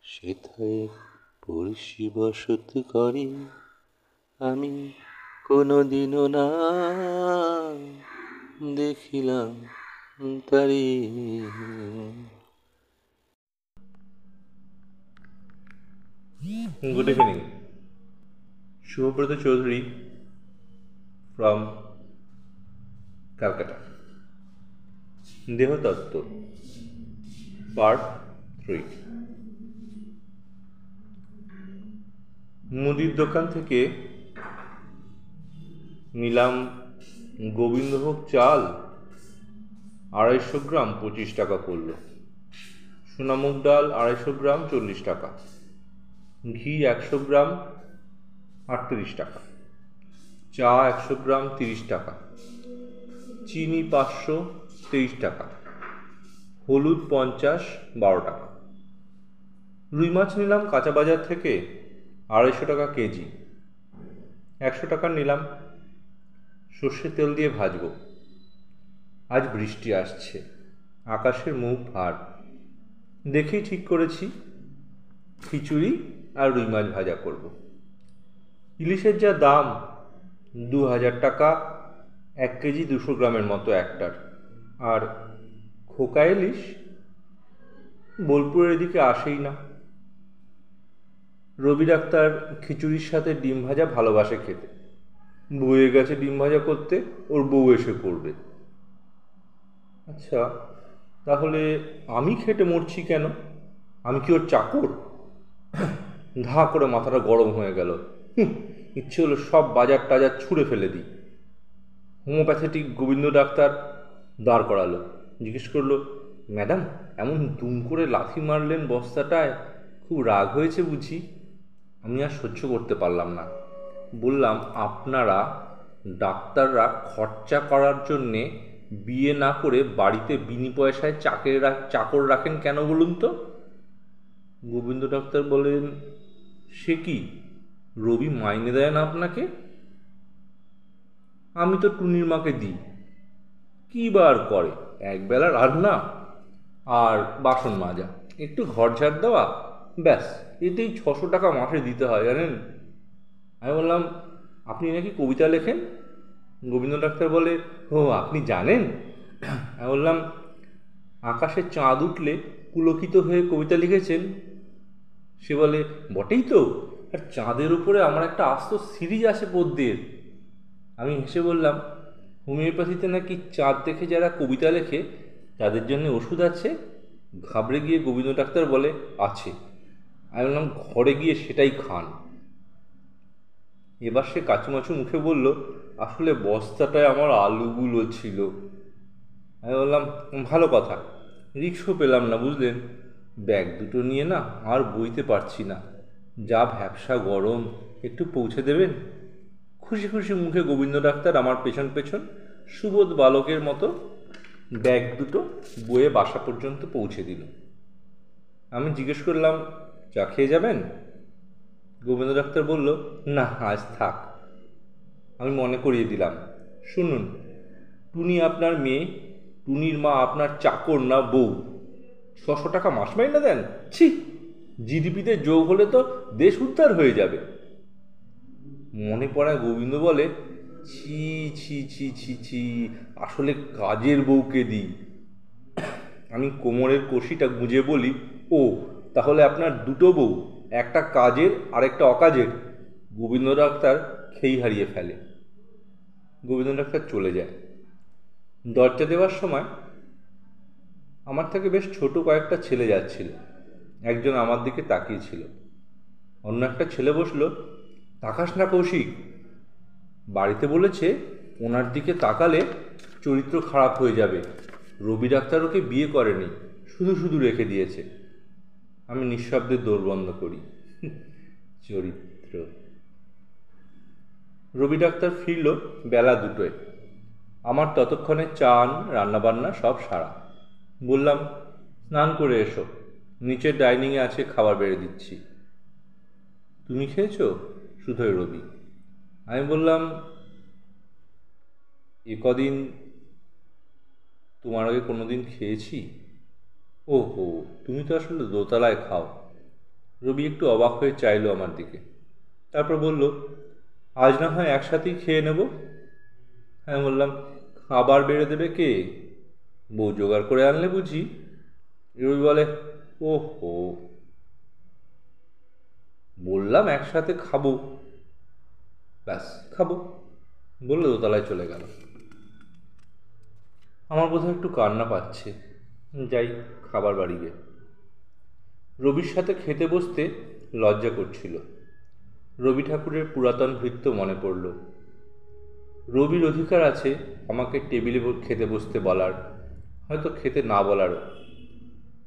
সেথায় পড়শি বসত করে আমি কোনোদিনও না দেখিলাম তারি Good evening. Shubhabrata Chaudhary from Calcutta. দেহতত্ত্ব, পার্ট থ্রি। মুদির দোকান থেকে নিলাম গোবিন্দভোগ চাল, আড়াইশো গ্রাম পঁচিশ টাকা পড়ল। সোনামুগ ডাল, আড়াইশো গ্রাম চল্লিশ টাকা। ঘি একশো গ্রাম আটত্রিশ টাকা। চা একশো গ্রাম তিরিশ টাকা। চিনি পাঁচশো তেইশ টাকা, হলুদ পঞ্চাশ বারো টাকা। রুই মাছ নিলাম কাঁচা বাজার থেকে আড়াইশো টাকা কেজি, একশো টাকা নিলাম। সর্ষের তেল দিয়ে ভাজবো। আজ বৃষ্টি আসছে, আকাশের মুখ ভার। দেখেই ঠিক করেছি, খিচুড়ি আর রুই মাছ ভাজা করব। ইলিশের যা দাম, দু হাজার টাকা এক কেজি দুশো গ্রামের মতো একটার। আর খোকা ইলিশ বোলপুরের দিকে আসেই না। রবি ডাক্তার খিচুড়ির সাথে ডিম ভাজা ভালোবাসে খেতে। বউয়ে গেছে ডিম ভাজা করতে ওর বউ এসে করবে। আচ্ছা তাহলে আমি খেটে মরছি কেন? আমি কি ওর চাকর? ধা করে মাথাটা গরম হয়ে গেল। ইচ্ছে হলো সব বাজার টাজার ছুঁড়ে ফেলে দিই। হোমিওপ্যাথেটিক গোবিন্দ ডাক্তার দাঁড় করালো। জিজ্ঞেস করল, ম্যাডাম, এমন দুম করে লাথি মারলেন বস্তাটায়? খুব রাগ হয়েছে বুঝি? আমি আর সহ্য করতে পারলাম না। বললাম, আপনারা ডাক্তাররা খরচা করার জন্যে বিয়ে না করে বাড়িতে বিনি পয়সায় চাকের চাকর রাখেন কেন বলুন তো? গোবিন্দ ডাক্তার বলেন সে কি? রবি মাইনে দেয় না আপনাকে? আমি তো টুনির মাকে দিই। কি বার করে? একবেলা রান্না আর বাসন মাজা। একটু ঘর ঝাড় দেওয়া, ব্যাস। এতেই ছশো টাকা মাসে দিতে হয়, জানেন? আমি বললাম, আপনি নাকি কবিতা লেখেন? গোবিন্দ ডাক্তার বলে, ও, আপনি জানেন? আমি বললাম, আকাশে চাঁদ উঠলে পুলকিত হয়ে কবিতা লিখেছেন? সে বলে, বটেই তো। আর চাঁদের উপরে আমার একটা আস্ত সিরিজ আছে পদ্যের আমি হেসে বললাম, হোমিওপ্যাথিতে নাকি চাঁদ দেখে যারা কবিতা লেখে, তাদের জন্য ওষুধ আছে? ঘাবড়ে গিয়ে গোবিন্দ ডাক্তার বলে, আছে। আমি বললাম, ঘরে গিয়ে সেটাই খান। এবার সে কাচুমাচু মুখে বলল, আসলে বস্তাটায় আমার আলুগুলো ছিল। আমি বললাম, ভালো কথা রিক্সও পেলাম না, বুঝলেন? ব্যাগ দুটো নিয়ে না আর বইতে পারছি না। যা ভ্যাবসা গরম, একটু পৌঁছে দেবেন? খুশি খুশি মুখে গোবিন্দ ডাক্তার আমার পেছন পেছন, সুবোধ বালকের মতো ব্যাগ দুটো বয়ে বাসা পর্যন্ত পৌঁছে দিল। আমি জিজ্ঞেস করলাম, চা খেয়ে যাবেন? গোবিন্দ ডাক্তার বলল, না, আজ থাক। আমি মনে করিয়ে দিলাম, শুনুন, টুনি আপনার মেয়ে, টুনির মা আপনার চাকর না বউ। ছশো টাকা মাস মাইনে দেন? ছি! জিডিপিতে যোগ হলে তো দেশ উদ্ধার হয়ে যাবে। মনে পড়ায় গোবিন্দ বলে, ছি ছি ছি ছি ছি, আসলে কাজের বউকে দিই। আমি কোমরের কষিটা গুঁজে বলি, ও, তাহলে আপনার দুটো বউ, একটা কাজের আর একটা অকাজের। গোবিন্দ ডাক্তার খেই হারিয়ে ফেলে। গোবিন্দ ডাক্তার চলে যায়। দরজা দেওয়ার সময় আমার থেকে বেশ ছোট কয়েকটা ছেলে যাচ্ছিল। একজন আমার দিকে তাকিয়েছিল অন্য একটা ছেলে বসল তাকাস না কৌশিক। বাড়িতে বলেছে, ওনার দিকে তাকালে চরিত্র খারাপ হয়ে যাবে। রবি ডাক্তার ওকে বিয়ে করেনি, শুধু শুধু রেখে দিয়েছে। আমি নিঃশব্দে দৌড় বন্ধ করি। *laughs* চরিত্র। রবি ডাক্তার ফিরল বেলা দুটোয়। আমার ততক্ষণে চান, রান্নাবান্না সব সারা। বললাম, স্নান করে এসো। নিচের ডাইনিংয়ে আছে খাবার বেড়ে দিচ্ছি। তুমি খেয়েছো? শুধুই রবি। আমি বললাম, এ কদিন তোমার আগে কোনো দিন খেয়েছি? ও হো তুমি তো আসলে দোতলায় খাও। রবি একটু অবাক হয়ে চাইলো আমার দিকে। তারপর বলল, আজ না হয় একসাথেই খেয়ে নেব? হ্যাঁ বললাম, খাবার বেড়ে দেবে কে? বউ জোগাড় করে আনলে বুঝি? রবি বলে ও হো বললাম, একসাথে খাব। ব্যাস, খাব। বললে, দোতলায় চলে গেল আমার বোধহয় একটু কান্না পাচ্ছে। যাই, খাবার বাড়িবে রবির সাথে খেতে বসতে লজ্জা করছিল। রবি ঠাকুরের পুরাতন ভৃত্য মনে পড়ল। রবির অধিকার আছে আমাকে টেবিলে খেতে বসতে বলার, হয়তো খেতে না বলারও।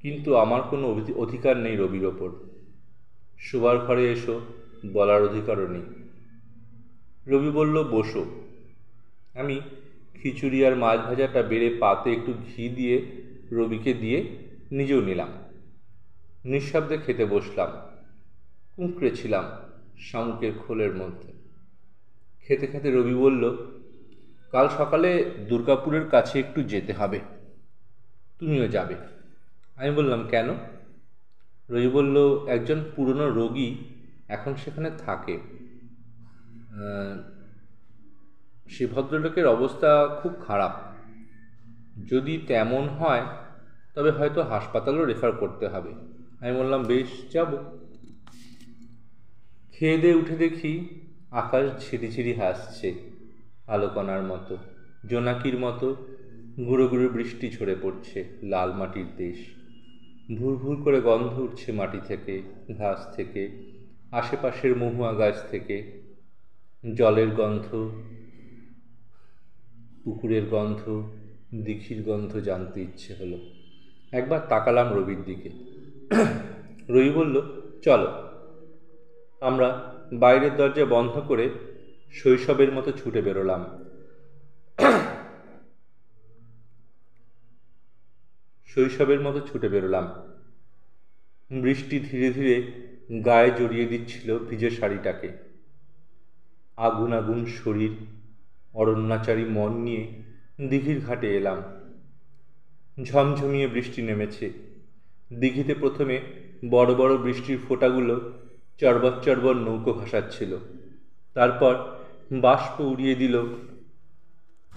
কিন্তু আমার কোনো অধি- অধিকার নেই রবির ওপর। শোবার ঘরে এসো, বলার অধিকারও নেই। রবি বলল, বসো। আমি খিচুড়ি আর মাছ ভাজাটা বেড়ে পাতে একটু ঘি দিয়ে রবিকে দিয়ে নিজেও নিলাম। নিঃশব্দে খেতে বসলাম। কুঁকড়ে ছিলাম শামুকের খোলের মধ্যে। খেতে খেতে রবি বলল, কাল সকালে দুর্গাপুরের কাছে একটু যেতে হবে। তুমিও যাবে। আমি বললাম, কেন? রবি বলল, একজন পুরনো রোগী এখন সেখানে থাকে। সে ভদ্রলোকের অবস্থা খুব খারাপ। যদি তেমন হয়, তবে হয়তো হাসপাতালও রেফার করতে হবে। আমি বললাম, বেশ, যাব। খেয়ে দিয়ে উঠে দেখি আকাশ ঝিরিঝিরি হাসছে আলোকনার মতো, জোনাকির মতো। গুঁড়ো গুঁড়ো বৃষ্টি ঝরে পড়ছে লাল মাটির দেশ। ভুর ভুর করে গন্ধ উঠছে মাটি থেকে, ঘাস থেকে, আশেপাশের মহুয়া গাছ থেকে। জলের গন্ধ, পুকুরের গন্ধ, দিঘির গন্ধ জানতে ইচ্ছে হলো। একবার তাকালাম রবির দিকে। রবি বলল, চলো, আমরা বাইরের দরজা বন্ধ করে শৈশবের মতো ছুটে বেরোলাম। শৈশবের মতো ছুটে বেরোলাম। বৃষ্টি ধীরে ধীরে গায়ে জড়িয়ে দিচ্ছিল ভিজে শাড়িটাকে। আগুন আগুন শরীর, অরণ্যাচারী মন নিয়ে দিঘির ঘাটে এলাম। ঝমঝমিয়ে বৃষ্টি নেমেছে। দিঘিতে প্রথমে বড় বড় বৃষ্টির ফোঁটাগুলো চরবর চরবর নৌকো ভাসাচ্ছিল তারপর বাষ্প উড়িয়ে দিল।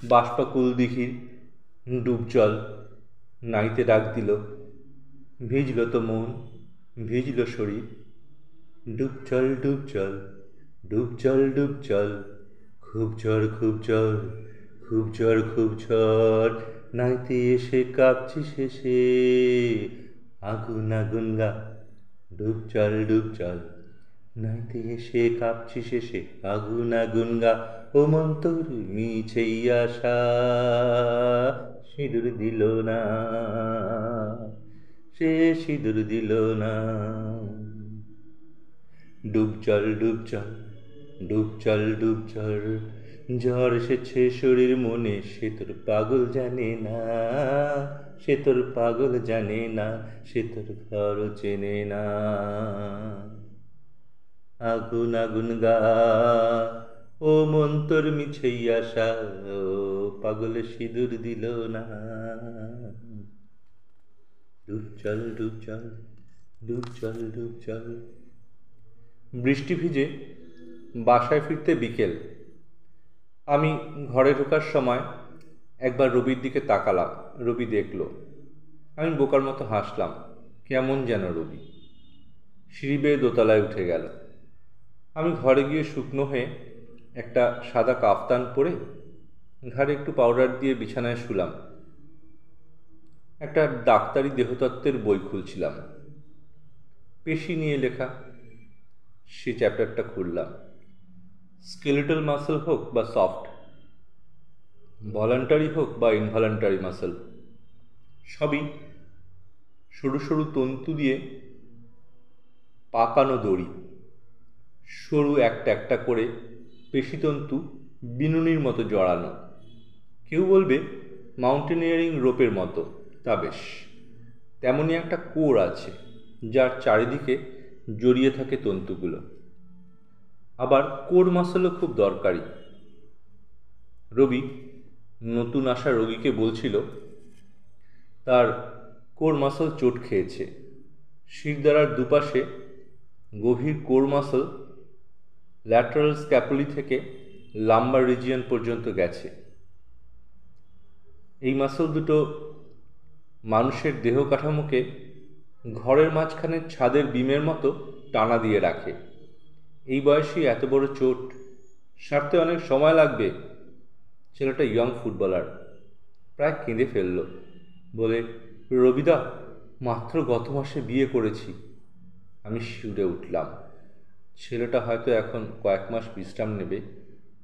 বাষ্পাকুল দিঘির ডুবজল নাইতে ডাক দিল, ভিজল তো মন, ভিজল শরীর। ডুব চল ডুব চল ডুব চল ডুব চল খুব ঝড় খুব ঝড় খুব ঝড় খুব ঝড়, নাইতে এসে কাঁপছি শেষে। আগুন আগুন গা, ডুব চল ডুব চল নাইতে এসে কাঁপছি শেষে। আগুন আগুন গা, ও মন্তর মিছেই আশা। সিঁদুর দিল না। সে সিঁদুর দিল না। ডুব চল ডুব চল ডুব চল ডুব চল। ঝড় এসেছে শরীর মনে, সে তোর পাগল জানে না। সে তোর পাগল জানে না, সে তোর ঘর চেনে না। আগুন আগুন গা, ও মন তোর মিছেই আসা ও পাগল সিঁদুর দিল না। ডুব চল ডুব চল ডুব চল ডুব চল। বৃষ্টি ভিজে বাসায় ফিরতে বিকেল। আমি ঘরে ঢোকার সময় একবার রবির দিকে তাকালাম। রবি দেখল। আমি বোকার মতো হাসলাম। কেমন যেন রবি। সিঁড়ি বেয়ে দোতলায় উঠে গেল। আমি ঘরে গিয়ে শুকনো হয়ে একটা সাদা কাফতান পরে ঘাড়ে একটু পাউডার দিয়ে বিছানায় শুলাম। একটা ডাক্তারি দেহতত্ত্বের বই খুলছিলাম। পেশি নিয়ে লেখা। সে চ্যাপ্টারটা খুললাম। স্কেলেটাল মাসেল হোক বা সফট ভলান্টারি হোক বা ইনভলান্টারি মাসেল সবই সরু সরু তন্তু দিয়ে পাকানো দড়ি। সরু একটা একটা করে পেশিতন্তু বিনুনির মতো জড়ানো। কেউ বলবে, মাউন্টেনিয়ারিং রোপের মতো। তা বেশ। তেমনই একটা কোর আছে, যার চারিদিকে জড়িয়ে থাকে তন্তুগুলো। আবার কোর মাসলও খুব দরকারি। রবি নতুন আসা রোগীকে বলছিল, তার কোর মাসল চোট খেয়েছে। শিরদারার দুপাশে গভীর কোর মাসল ল্যাটারাল স্ক্যাপুলি থেকে লাম্বার রিজিয়ন পর্যন্ত গেছে। এই মাসল দুটো মানুষের দেহ কাঠামোকে ঘরের মাঝখানে ছাদের বিমের মতো টানা দিয়ে রাখে। এই বয়সেই এত বড় চোট, সারতে অনেক সময় লাগবে। ছেলেটা ইয়ং ফুটবলার প্রায় কেঁদে ফেলল। বলে, রবিদা, মাত্র গত মাসে বিয়ে করেছি। আমি শিউরে উঠলাম। ছেলেটা হয়তো এখন কয়েক মাস বিশ্রাম নেবে,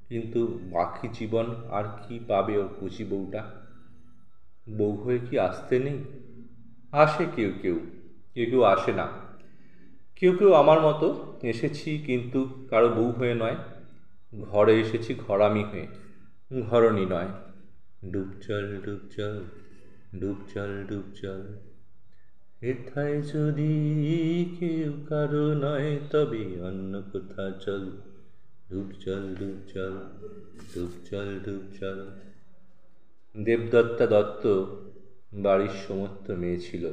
কিন্তু বাকি জীবন আর কি পাবে ওর কুচি বউটা? বউ হয়ে কি আসতে নেই? আসে কেউ কেউ কেউ কেউ আসে না। কেউ কেউ আমার মতো এসেছি কিন্তু কারও বউ হয়ে নয়। ঘরে এসেছি ঘরামি হয়ে, ঘরণী নয়। ডুব চল ডুব চল ডুব চল ডুব চল হেথায় যদি কেউ কারও নয়, তবে অন্য কোথা চল। ডুব চল ডুব চল ডুব চল ডুব চল দেবদত্তা দত্ত বাড়ির সমস্ত মেয়ে ছিল।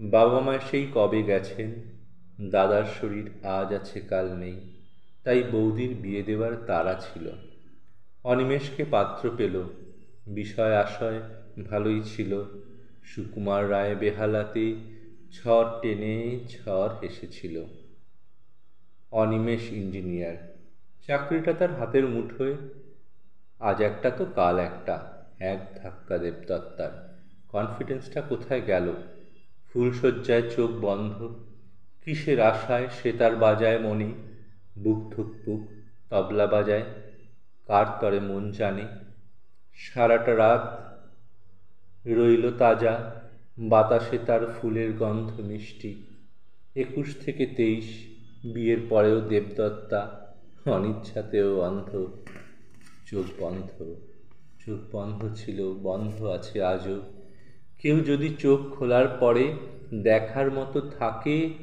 বাবা মা সেই কবে গেছেন? দাদার শরীর আজ আছে, কাল নেই। তাই বৌদির বিয়ে দেওয়ার তারা ছিল। অনিমেষকে পাত্র পেল। বিষয় আশয় ভালোই ছিল। সুকুমার রায় বেহালাতে ঝড় টেনে ঝড় হেসেছিল। অনিমেষ ইঞ্জিনিয়ার। চাকরিটা তার হাতের মুঠোয়। আজ একটা তো কাল একটা। এক ধাক্কা দেবদত্তার। কনফিডেন্সটা কোথায় গেল? ফুলশয্যায় চোখ বন্ধ। কিসের আশায় সে তার বাজায় মনি? বুক ধুকপুক, তবলা বাজায়। কার তরে মন জানে? সারাটা রাত রইল তাজা। বাতাসে তার ফুলের গন্ধ মিষ্টি। একুশ থেকে তেইশ, বিয়ের পরেও দেবদত্তা, অনিচ্ছাতেও অন্ধ। চোখ বন্ধ। চোখ বন্ধ ছিল, বন্ধ আছে আজও। কেউ যদি চোখ খোলার পরে দেখার মতো থাকে,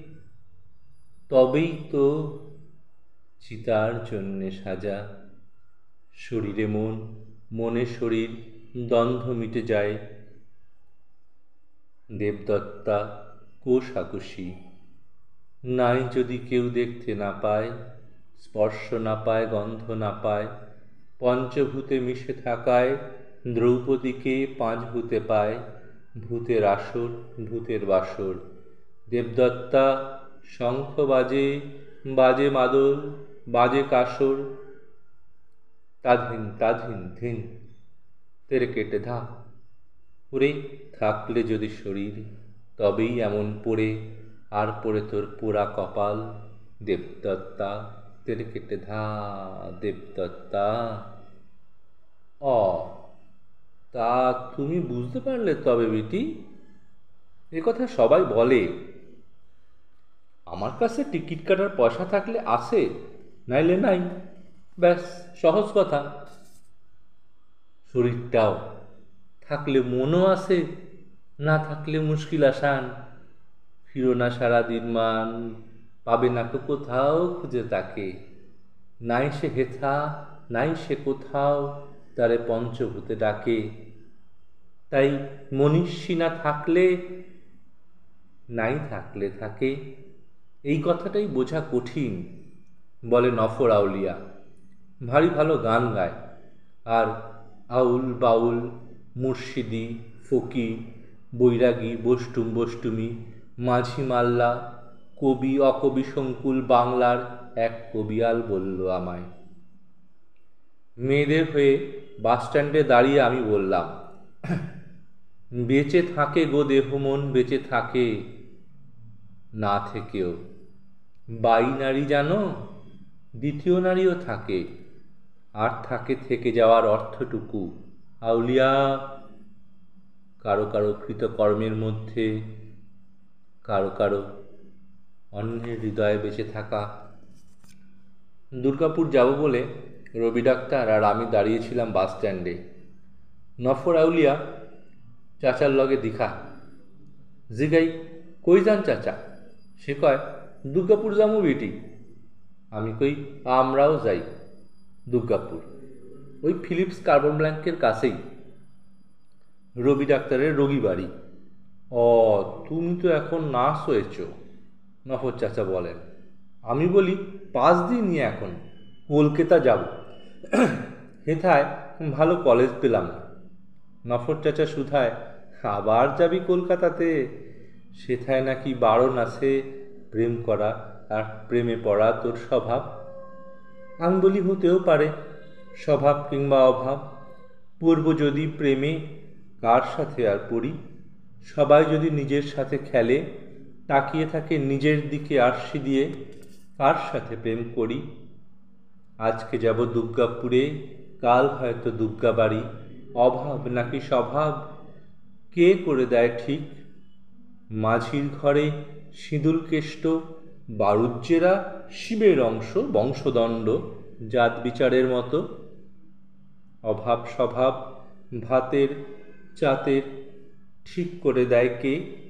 তবেই তো চিতার জন্যে সাজা। শরীরে মন, মনে শরীর, দ্বন্দ্ব মিটে যায়। দেবদত্তা কোষাকুষি। নাই যদি কেউ দেখতে না পায়, স্পর্শ না পায়, গন্ধ না পায় পঞ্চভূতে মিশে থাকায়, দ্রৌপদীকে পাঁচ ভূতে পায়, ভূতের আসর, ভূতের বাসর। দেবদত্তা, শঙ্খ বাজে বাজে মাদল, বাজে কাসর, তাধিন তাধিন, ধিন, তেরে কেটে ধা। ওরে, থাকলে যদি শরীর, তবেই এমন পড়ে, আর পড়ে তোর পোড়া কপাল। দেবদত্তা কেটে ধা দেবদত্তা অ, তা তুমি বুঝতে পারলে তবে বেটি, এ কথা সবাই বলে। আমার কাছে টিকিট কাটার পয়সা থাকলে আসে নাইলে নাই। ব্যাস, সহজ কথা। শরীরটাও, থাকলে মনও আসে না থাকলে মুশকিল আসান। ফিরো না সারাদিন মান পাবে না তো কোথাও খুঁজে তাকে। নাই সে হেথা, নাই সে কোথাও তারে পঞ্চভূতে ডাকে। তাই মনীষী না থাকলে, নাই থাকলে থাকে। এই কথাটাই বোঝা কঠিন, বলে নফর আউলিয়া। ভারী ভালো গান গায়। আর আউল বাউল, মুর্শিদি ফকি বৈরাগী বষ্টুম বষ্টুমি মাঝি মাল্লা কবি অকবি সংকুল বাংলার এক কবিয়াল বলল আমায়। মেয়েদের হয়ে বাসস্ট্যান্ডে দাঁড়িয়ে আমি বললাম, বেঁচে থাকে গো দেহ মন, বেঁচে থাকে না থেকেও। বাই নারী জানো, দ্বিতীয় নারীও থাকে, আর থাকে থেকে যাওয়ার অর্থটুকু। আউলিয়া, কারও কারও কৃতকর্মের মধ্যে, কারও কারও অন্যের হৃদয়ে বেঁচে থাকা। দুর্গাপুর যাব বলে রবি ডাক্তার আর আমি দাঁড়িয়েছিলাম বাস স্ট্যান্ডে। নফর আউলিয়া চাচার লগে দীঘা। জিগাই কই যান চাচা? সে কয়, দুর্গাপুর যামু বেটি। আমি কই, আমরাও যাই দুর্গাপুর। ওই ফিলিপস কার্বন ব্ল্যাঙ্কের কাছেই। রবি ডাক্তারের রোগী বাড়ি। ও তুমি তো এখন নার্স হয়েছ। নফর চাচা বলেন, আমি বলি, পাঁচ দিন নিয়ে এখন, কলকাতা যাব। হেথায় ভালো কলেজ পেলাম না। নফর চাচা সুধায়, আবার যাবি কলকাতাতে? সেথায় নাকি বারণ আছে প্রেম করা আর প্রেমে পড়া তোর স্বভাব? আমি বলি, হতেও পারে, স্বভাব কিংবা অভাব। পূর্ব যদি প্রেমে, কার সাথে আর পড়ি? সবাই যদি নিজের সাথে খেলে তাকিয়ে থাকে নিজের দিকে আরশি দিয়ে, কার সাথে প্রেম করি? আজকে যাব দুর্গাপুরে, কাল হয়তো দুর্গা বাড়ি অভাব নাকি স্বভাব? কে করে দেয় ঠিক? মাঝির ঘরে সিঁদুল কেষ্ট, বারুজ্যেরা শিবের অংশ, বংশদণ্ড, জাত বিচারের মতো। অভাব স্বভাব, ভাতের, চাতের, ঠিক করে দেয় কে?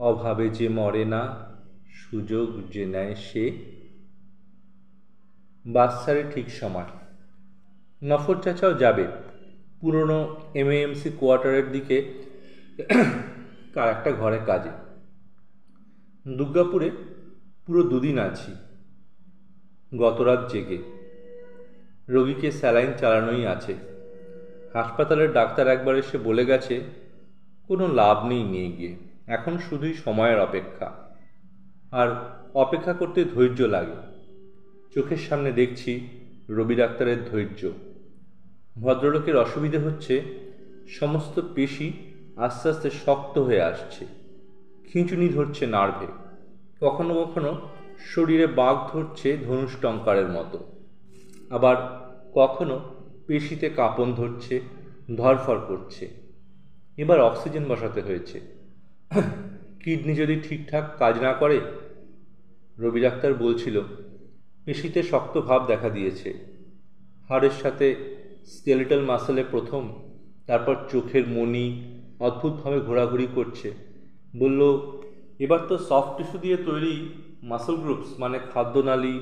অভাবে যে মরে না, সুযোগ যে নেয় সে। বাচ্চারে ঠিক সময় নফর চাচাও যাবে। পুরনো এমএএমসি কোয়ার্টারের দিকে কার একটা ঘরে কাজে। দুর্গাপুরে পুরো দুদিন আছি। গতরাত জেগে। রোগীকে স্যালাইন চালানোই আছে। হাসপাতালের ডাক্তার একবার এসে বলে গেছে, কোনো লাভ নেই নিয়ে গিয়ে। এখন শুধুই সময়ের অপেক্ষা। আর অপেক্ষা করতে ধৈর্য লাগে। চোখের সামনে দেখছি রবি ডাক্তারের ধৈর্য। ভদ্রলোকের অসুবিধে হচ্ছে সমস্ত পেশি আস্তে আস্তে শক্ত হয়ে আসছে। খিঁচুনি ধরছে নার্ভে। কখনো কখনো শরীরে বাঘ ধরছে ধনুষ টঙ্কারের মতো। আবার কখনো পেশিতে কাঁপন ধরছে, ধরফর করছে। এবার অক্সিজেন বসাতে হয়েছে। কিডনি যদি ঠিকঠাক কাজ না করে? রবি ডাক্তার বলছিল, পেশিতে শক্ত ভাব দেখা দিয়েছে। হাড়ের সাথে স্কেলিটাল মাসেলে প্রথম, তারপর চোখের মনি অদ্ভুতভাবে ঘোরাঘুরি করছে। বলল, এবার তো সফট টিস্যু দিয়ে তৈরি মাসল গ্রুপস মানে খাদ্যনালী,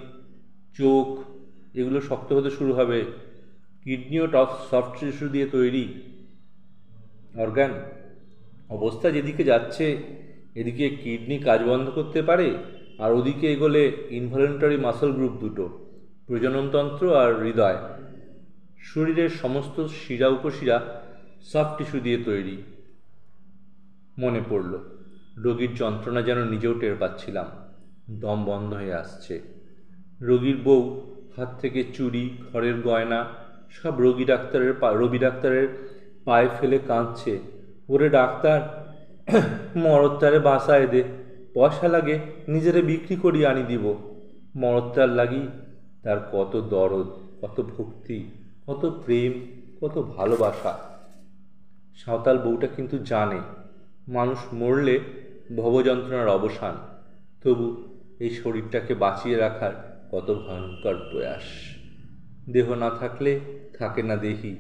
চোখ, এগুলো শক্ত হতে শুরু হবে। কিডনিও টফ সফট টিস্যু দিয়ে তৈরি। অর্গান অবস্থা যেদিকে যাচ্ছে, এদিকে কিডনি কাজ বন্ধ করতে পারে, আর ওদিকে এগোলে ইনভলেন্টারি মাসল গ্রুপ দুটো, প্রজননতন্ত্র আর হৃদয়। শরীরের সমস্ত শিরা উপশিরা সফট টিস্যু দিয়ে তৈরি। মনে পড়ল, রোগীর যন্ত্রণা যেন নিজেও টের পাচ্ছিলাম। দম বন্ধ হয়ে আসছে। রোগীর বউ, হাত থেকে চুড়ি, ঘরের গয়না, সব রোগী ডাক্তারের রবি ডাক্তারের পায়ে ফেলে কাঁদছে। ওরে ডাক্তার মরত্তারে বাসায় দে, পয়সা লাগে নিজেরে বিক্রি করি আনি দিব। মরত্তার লাগি তার কত দরদ, কত ভক্তি, কত প্রেম, কত ভালোবাসা। সাঁওতাল বউটা কিন্তু জানে, মানুষ মরলে ভবযন্ত্রণার অবসান। তবু এই শরীরটাকে বাঁচিয়ে রাখার কত ভয়ঙ্কর প্রয়াস। দেহ না থাকলে থাকে না দেহি।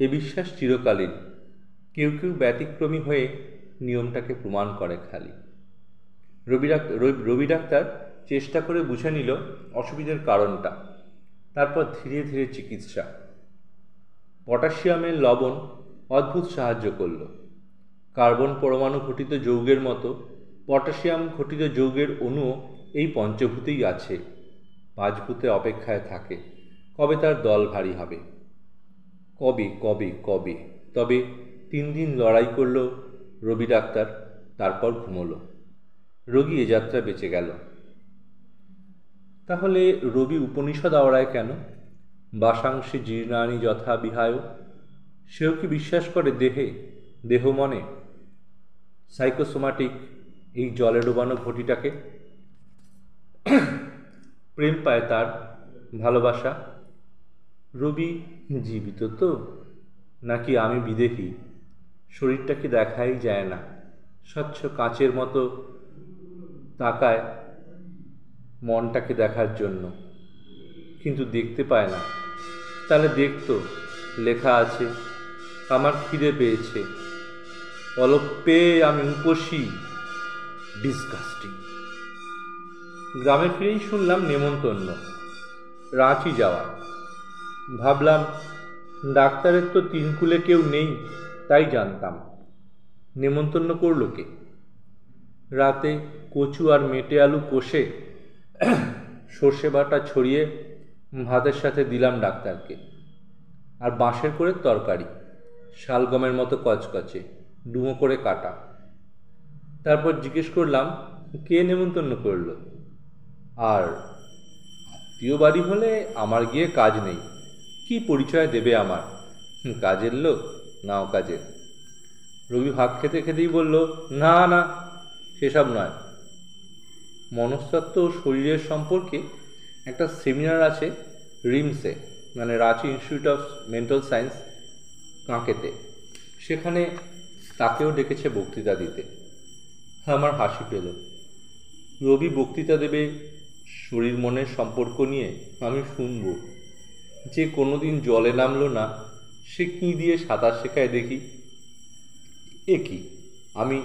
এ বিশ্বাস চিরকালীন। কেউ কেউ ব্যতিক্রমী হয়ে নিয়মটাকে প্রমাণ করে খালি। রবি ডাক্তার রবি ডাক্তার চেষ্টা করে বুঝে নিল অসুবিধার কারণটা। তারপর ধীরে ধীরে চিকিৎসা। পটাশিয়ামের লবণ অদ্ভুত সাহায্য করল। কার্বন পরমাণু ঘটিত যৌগের মতো পটাশিয়াম ঘটিত যৌগের অণুও এই পঞ্চভূতেই আছে। পাঁচভূতে অপেক্ষায় থাকে। কবে তার দল ভারী হবে? কবে কবে কবে? তবে তিন দিন লড়াই করল রবি ডাক্তার, তারপর ঘুমোলো। রোগী এ যাত্রা বেঁচে গেল। তাহলে রবি উপনিষদ আওড়ায় কেন? বাসাংশে জীর্ণানি যথা বিহায়। সেও কি বিশ্বাস করে দেহে, দেহ মনে? সাইকোসোমাটিক এই জলে ডোবানো ঘটিটাকে? প্রেম পায় তার ভালোবাসা। রবি জীবিত তো? নাকি আমি বিদেহী? শরীরটাকে দেখাই যায় না। স্বচ্ছ কাঁচের মতো তাকায় মনটাকে দেখার জন্য। কিন্তু দেখতে পায় না। তাহলে দেখতো, লেখা আছে, আমার খিদে পেয়েছে। অলপ পেয়ে আমি উপসী। ডিসগাস্টিং। গ্রামে ফিরেই শুনলাম নেমন্তন্ন। রাঁচি যাওয়া। ভাবলাম, ডাক্তারের তো তিনকুলে কেউ নেই। তাই জানতাম। নেমন্তন্ন করল কে? রাতে কচু আর মেটে আলু কষে সর্ষে বাটা ছড়িয়ে ভাতের সাথে দিলাম ডাক্তারকে। আর বাঁশের করে তরকারি, শালগমের মতো কচকচে, ডুমো করে কাটা। তারপর জিজ্ঞেস করলাম, কে নেমন্তন্ন করল? আর, আত্মীয় বাড়ি হলে আমার গিয়ে কাজ নেই, কি পরিচয় দেবে আমার? কাজের লোক নাও কাজের রবি ভাত খেতে খেতেই বলল, না না, সেসব নয়। মনস্তত্ত্ব ও শরীরের সম্পর্কে একটা সেমিনার আছে রিমসে মানে Ranchi institute of mental science, কাঁকেতে। সেখানে তাকেও ডেকেছে বক্তৃতা দিতে। আমার হাসি পেল। রবি বক্তৃতা দেবে শরীর মনের সম্পর্ক নিয়ে, আমি শুনব। যে কোনোদিন জলে নামলো না সে কী দিয়ে সাঁতার শেখায় দেখি? এ কি? আমি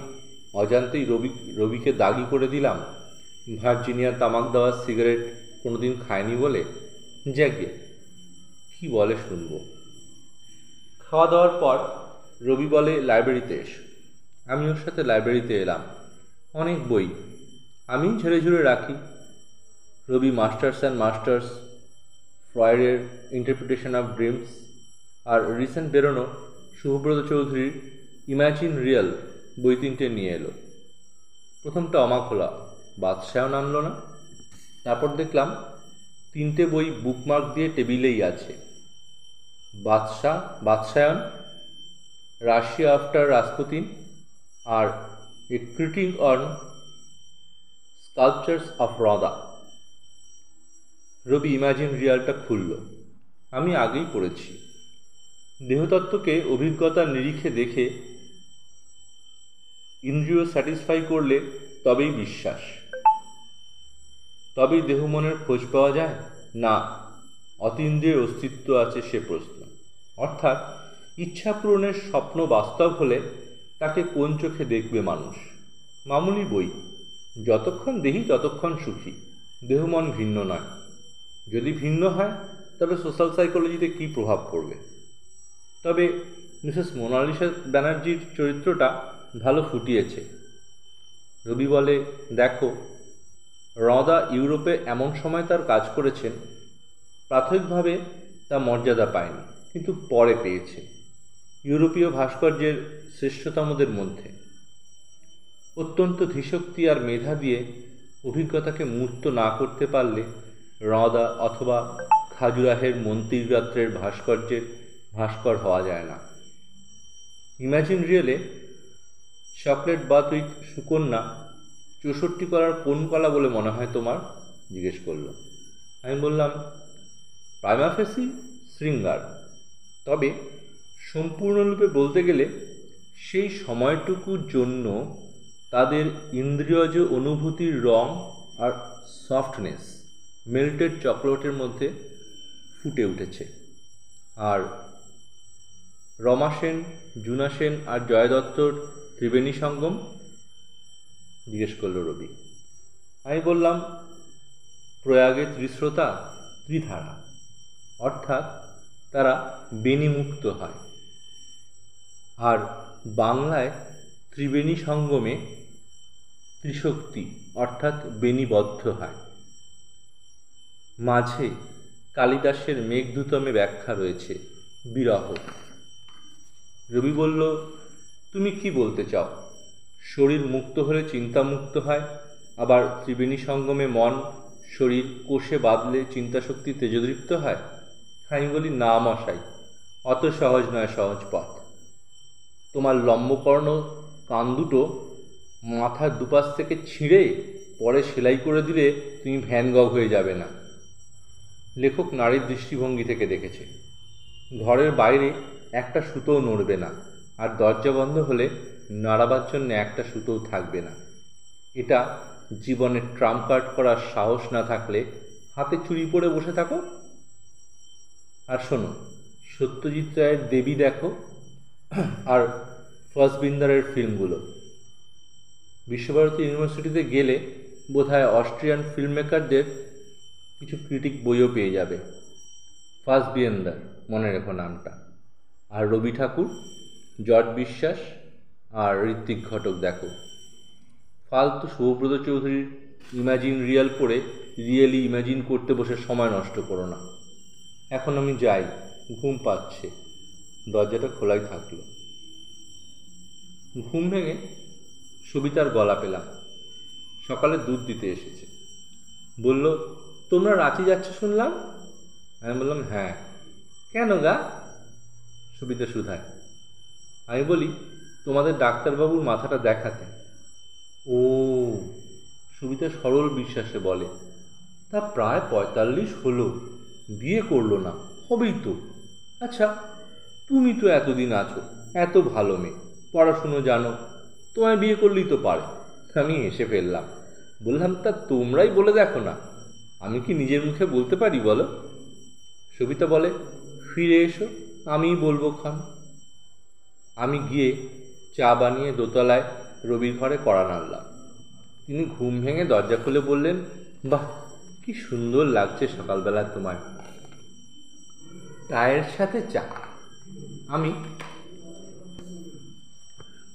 অজান্তেই রবি, রবিকে দাগি করে দিলাম। ভার্জিনিয়া তামাক দেওয়ার সিগারেট কোনোদিন খায়নি বলে? যাকে কি বলে শুনব? খাওয়া দাওয়ার পর রবি বলে, লাইব্রেরিতে এসো। আমি ওর সাথে লাইব্রেরিতে এলাম। অনেক বই। আমি ঝেড়ে ঝুড়ে রাখি। রবি মাস্টার্স অ্যান্ড মাস্টার্স, ফ্রয়েডের ইন্টারপ্রিটেশন অফ ড্রিমস আর রিসেন্ট বেরোনো শুভব্রত চৌধুরীর ইমাজিন রিয়েল বই তিনটে নিয়ে এলো। প্রথমটা অমাক হলা বাদশাও নামলো না। তারপর দেখলাম তিনটে বই বুকমার্ক দিয়ে টেবিলেই আছে। বাদশাহ, বাদশায়ন Russia after Rasputin R a critique on sculptures of Rodin. Robi imagine রিয়ালটা খুলল। আমি আগেই পড়েছি। দেহতত্ত্বকে অভিজ্ঞতার নিরিখে দেখে ইন্দ্রিয় স্যাটিসফাই করলে তবেই বিশ্বাস। তবেই দেহ মনের খোঁজ পাওয়া যায়? না, অতীন্দ্রিয়ের অস্তিত্ব আছে সে প্রশ্ন। অর্থাৎ ইচ্ছা পূরণের স্বপ্ন বাস্তব হলে তাকে কোন চোখে দেখবে মানুষ? মামুলি বই, যতক্ষণ দেহি ততক্ষণ সুখী। দেহ মন ভিন্ন নয়। যদি ভিন্ন হয়, তবে সোশ্যাল সাইকোলজিতে কী প্রভাব পড়বে? তবে মিসেস মোনালিসা ব্যানার্জির চরিত্রটা ভালো ফুটিয়েছে। রবি বলে, দেখো, রদা ইউরোপে এমন সময় তার কাজ করেছেন, প্রাথমিকভাবে তা মর্যাদা পায়নি, কিন্তু পরে পেয়েছে, ইউরোপীয় ভাস্কর্যের শ্রেষ্ঠতমদের মধ্যে। অত্যন্ত ধীশক্তি আর মেধা দিয়ে অভিজ্ঞতাকে মূর্ত না করতে পারলে রদা অথবা খাজুরাহের মন্ত্রীরাত্রের ভাস্কর্যের ভাস্কর হওয়া যায় না। ইমাজিন রিয়েলে চকলেট বাথ উইথ সুকন্যা চৌষট্টি কলার কোন কলা বলে মনে হয় তোমার? জিজ্ঞেস করল। আমি বললাম, প্রাইমাফেসি শৃঙ্গার। তবে সম্পূর্ণরূপে বলতে গেলে সেই সময়টুকুর জন্য তাদের ইন্দ্রিয়জ অনুভূতির রং আর সফটনেস, মেল্টেড চকলেটের মধ্যে ফুটে উঠেছে। আর রমা সেন, জুনা সেন আর জয় দত্তর ত্রিবেণী সঙ্গম জিজ্ঞেস করল রবি। আমি বললাম, প্রয়াগে ত্রিশ্রোতা ত্রিধারা, অর্থাৎ তারা বেনিমুক্ত হয়। আর বাংলায় ত্রিবেণী সঙ্গমে ত্রিশক্তি, অর্থাৎ বেনিবদ্ধ হয়। মাঝে কালিদাসের মেঘদূতমে ব্যাখ্যা রয়েছে, বিরহ। রবি বলল, তুমি কি বলতে চাও? শরীর মুক্ত হলে চিন্তা মুক্ত হয়, আবার ত্রিবেণী সঙ্গমে মন, শরীর কোষে বাঁধলে চিন্তাশক্তি তেজদৃপ্ত হয়? আমি বলি, না মশাই, অত সহজ নয়, সহজ পথ। তোমার লম্বকর্ণ কান দুটো মাথার দুপাশ থেকে ছিঁড়ে পরে সেলাই করে দিলে তুমি ভ্যান গগ হয়ে যাবে না। লেখক নারীর দৃষ্টিভঙ্গি থেকে দেখেছে। ঘরের বাইরে একটা সুতোও নড়বে না। আর দরজা বন্ধ হলে নাড়াবার জন্য একটা সুতোও থাকবে না। এটা জীবনে ট্রাম্প কার্ড করার সাহস না থাকলে হাতে চুরি পরে বসে থাকো। আর শোনো, সত্যজিৎ রায়ের দেবী দেখো আর ফসবিন্দারের ফিল্মগুলো। বিশ্বভারতী ইউনিভার্সিটিতে গেলে বোধহয় অস্ট্রিয়ান ফিল্ম মেকারদের কিছু ক্রিটিক বইও পেয়ে যাবে। ফার্স্ট বিয়েন্দার মনে রেখো নামটা। আর রবি ঠাকুর, জট বিশ্বাস আর ঋত্বিক ঘটক দেখো। ফালতু শুভব্রত চৌধুরীর ইমাজিন রিয়াল পড়ে রিয়েলি ইমাজিন করতে বসে সময় নষ্ট করো না। এখন আমি যাই, ঘুম পাচ্ছে, দরজাটা খোলাই থাকল। ঘুম ভেঙে সবিতার গলা পেলাম। সকালে দুধ দিতে এসেছে। বলল, তোমরা রাঁচি যাচ্ছ শুনলাম? আমি বললাম হ্যাঁ। কেন গা? সবিতা সুধায়। আমি বলি, তোমাদের ডাক্তারবাবুর মাথাটা দেখাতে। ও সুবিধা সরল বিশ্বাসে বলে, তা প্রায় পঁয়তাল্লিশ হলো, বিয়ে করল না, হবেই তো। আচ্ছা তুমি তো এতদিন আছো, এত ভালো মেয়ে, পড়াশুনো জানো, তোমায় বিয়ে করলেই তো পারে। আমি এসে ফেললাম। বললাম, তা তোমরাই বলে দেখো না, আমি কি নিজের মুখে বলতে পারি বলো? সবিতা বলে, ফিরে এসো। আমিই বলব খান। আমি গিয়ে চা বানিয়ে দোতলায় রবির ঘরে কড়া নাড়লাম। তিনি ঘুম ভেঙে দরজা খুলে বললেন, বাহ, কি সুন্দর লাগছে সকালবেলা তোমায়। চায়ের সাথে চা। আমি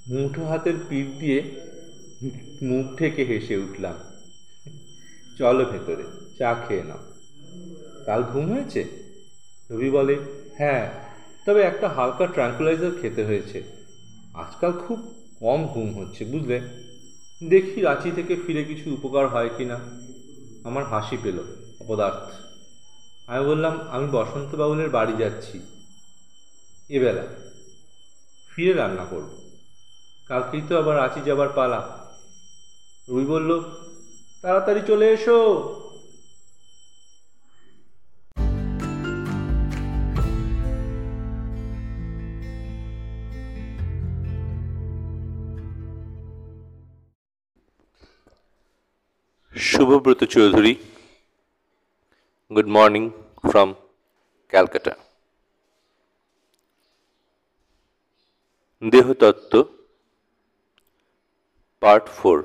মুঠো হাতের পিঠ দিয়ে মুখ থেকে হেসে উঠলাম। চলো ভেতরে, চা খেয়ে নাও। কাল ঘুম হয়েছে? রবি বলে হ্যাঁ তবে একটা হালকা ট্রাঙ্কুলাইজার খেতে হয়েছে। আজকাল খুব কম ঘুম হচ্ছে, বুঝলে? দেখি রাঁচি থেকে ফিরে কিছু উপকার হয় কি না আমার হাসি পেল, অপদার্থ। আমি বললাম, আমি বসন্ত বাবুলের বাড়ি যাচ্ছি। এবেলা, ফিরে রান্না করব। কালকেই তো আবার রাঁচি যাবার পালা। রুই বলল, তাড়াতাড়ি চলে এসো। Shubhabrata Chaudhary good morning from Calcutta দেহতত্ত্ব পার্ট ফোর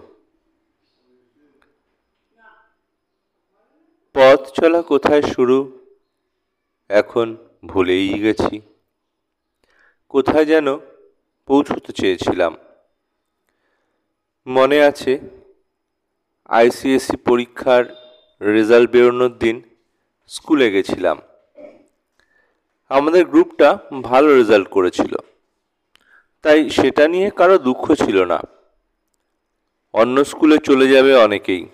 পথ চলা কোথায় শুরু? এখন ভুলেই গেছি। কোথায় যেন পৌঁছতে চেয়েছিলাম। মনে আছে আইসিএসসি পরীক্ষার রেজাল্ট বেরোনোর দিন স্কুলে গেছিলাম। আমাদের গ্রুপটা ভালো রেজাল্ট করেছিল। তাই সেটা নিয়ে কারও দুঃখ ছিল না। অন্য স্কুলে চলে যাবে অনেকেই।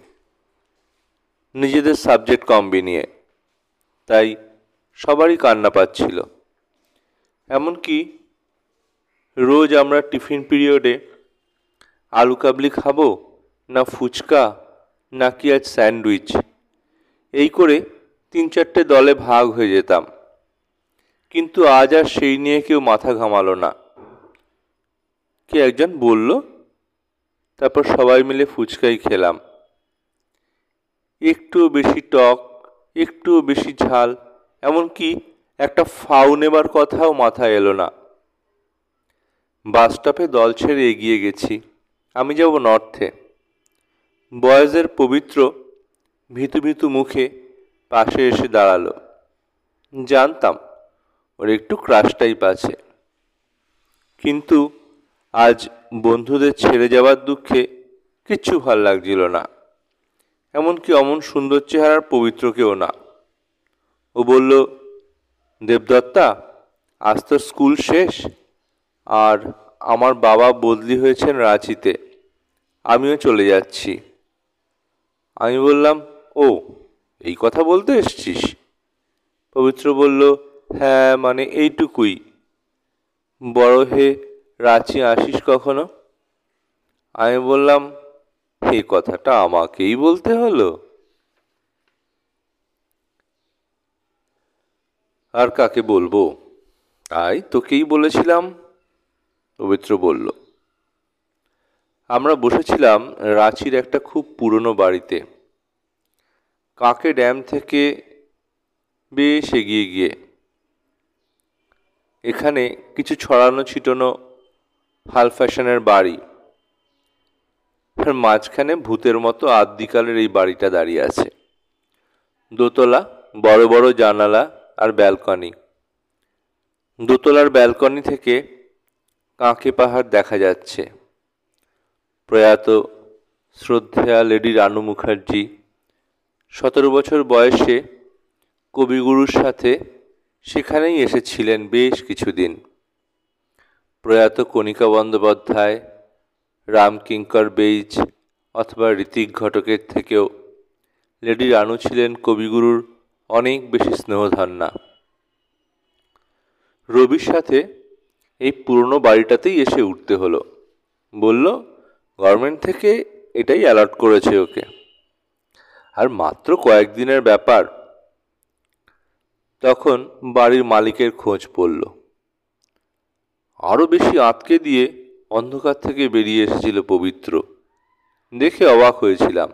নিজেদের সাবজেক্ট কমবি নিয়ে। তাই সবারই কান্না পাচ্ছিল। এমনকি রোজ আমরা টিফিন পিরিয়ডে আলু কাবলি খাব না ফুচকা নাকি আজ স্যান্ডউইচ। এই করে তিন চারটে দলে ভাগ হয়ে যেতাম। কিন্তু আজ আর সেই নিয়ে কেউ মাথা ঘামালো না। কে একজন বলল, তারপর সবাই মিলে ফুচকাই খেলাম। একটুও বেশি টক, একটুও বেশি ঝাল, এমনকি একটা ফাউ নেবার কথাও মাথায় এলো না। বাস স্টপে দল ছেড়ে এগিয়ে গেছি। আমি যাব নর্থে। বয়েজের পবিত্র, ভিতু ভিতু মুখে পাশে এসে দাঁড়াল। জানতাম, ওর একটু ক্রাশ টাইপ আছে। কিন্তু আজ বন্ধুদের ছেড়ে যাওয়ার দুঃখে কিচ্ছু ভালো লাগছিল না। এমনকি অমন সুন্দর চেহারার পবিত্রকেও না। ও বলল, দেবদত্তা, আজ তো স্কুল শেষ, আর আমার বাবা বদলি হয়েছেন রাঁচিতে। আমিও চলে যাচ্ছি। আমি বললাম, ও, এই কথা বলতে এসছিস? পবিত্র বলল হ্যাঁ মানে এইটুকুই। বড় হে, রাঁচি আসিস কখনো? আমি বললাম এই কথাটা আমাকেই বলতে হলো। আর কাকে বলব? তাই তোকেই বলেছিলাম, পবিত্র বলল। আমরা বসেছিলাম রাঁচির একটা খুব পুরনো বাড়িতে। কাকে ড্যাম থেকে বেশ এগিয়ে গিয়ে। এখানে কিছু ছড়ানো ছিটানো হাল ফ্যাশনের বাড়ি। আর মাঝখানে ভূতের মতো আদ্যিকালের এই বাড়িটা দাঁড়িয়ে আছে। দোতলা, বড় বড় জানালা আর ব্যালকনি। দোতলার ব্যালকনি থেকে কাঁকে পাহাড় দেখা যাচ্ছে। প্রয়াত শ্রদ্ধেয়া লেডি রানু মুখার্জি। সতেরো বছর বয়সে কবিগুরুর সাথে সেখানেই এসেছিলেন বেশ কিছুদিন। প্রয়াত কণিকা বন্দ্যোপাধ্যায় রামকিঙ্কর বেইজ অথবা ঋতিক ঘটকের থেকেও লেডি রানু ছিলেন কবিগুরুর অনেক বেশি স্নেহধন্যা। রবির সাথে এই পুরনো বাড়িটাতেই এসে উঠতে হলো। বলল গভর্নমেন্ট থেকে এটাই অ্যালার্ট করেছে ওকে। আর মাত্র কয়েকদিনের ব্যাপার, তখন বাড়ির মালিকের খোঁজ পড়ল। আরও বেশি আটকে দিয়ে অন্ধকার থেকে বেরিয়ে এসেছিল পবিত্র। দেখে অবাক হয়েছিলাম।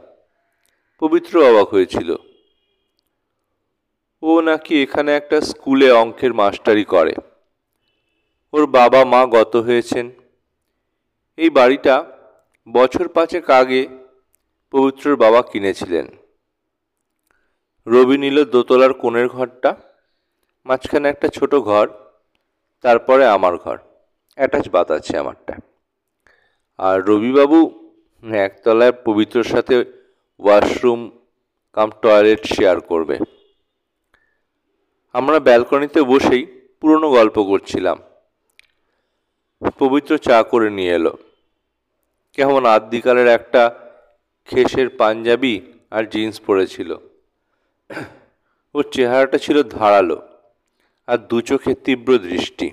পবিত্র অবাক হয়েছিল। ও নাকি এখানে একটা স্কুলে অঙ্কের মাস্টারি করে। ওর বাবা মা গত হয়েছেন। এই বাড়িটা বছর পাঁচেক আগে পবিত্রর বাবা কিনেছিলেন। রবি নিল দোতলার কোণের ঘরটা, মাঝখানে একটা ছোট ঘর, তারপরে আমার ঘর। অ্যাটাচ বাত আছে আমারটা। আর রবিবাবু একতলায় পবিত্রর সাথে ওয়াশরুম কাম টয়লেট শেয়ার করবে। আমরা ব্যালকনিতে বসেই পুরনো গল্প করছিলাম। পবিত্র চা করে নিয়ে এলো। কেমন আদ্যিকালের একটা খেসের পাঞ্জাবি আর জিন্স পরেছিল। ওর চেহারাটা ছিল ধারালো আর দু চোখে তীব্র দৃষ্টি।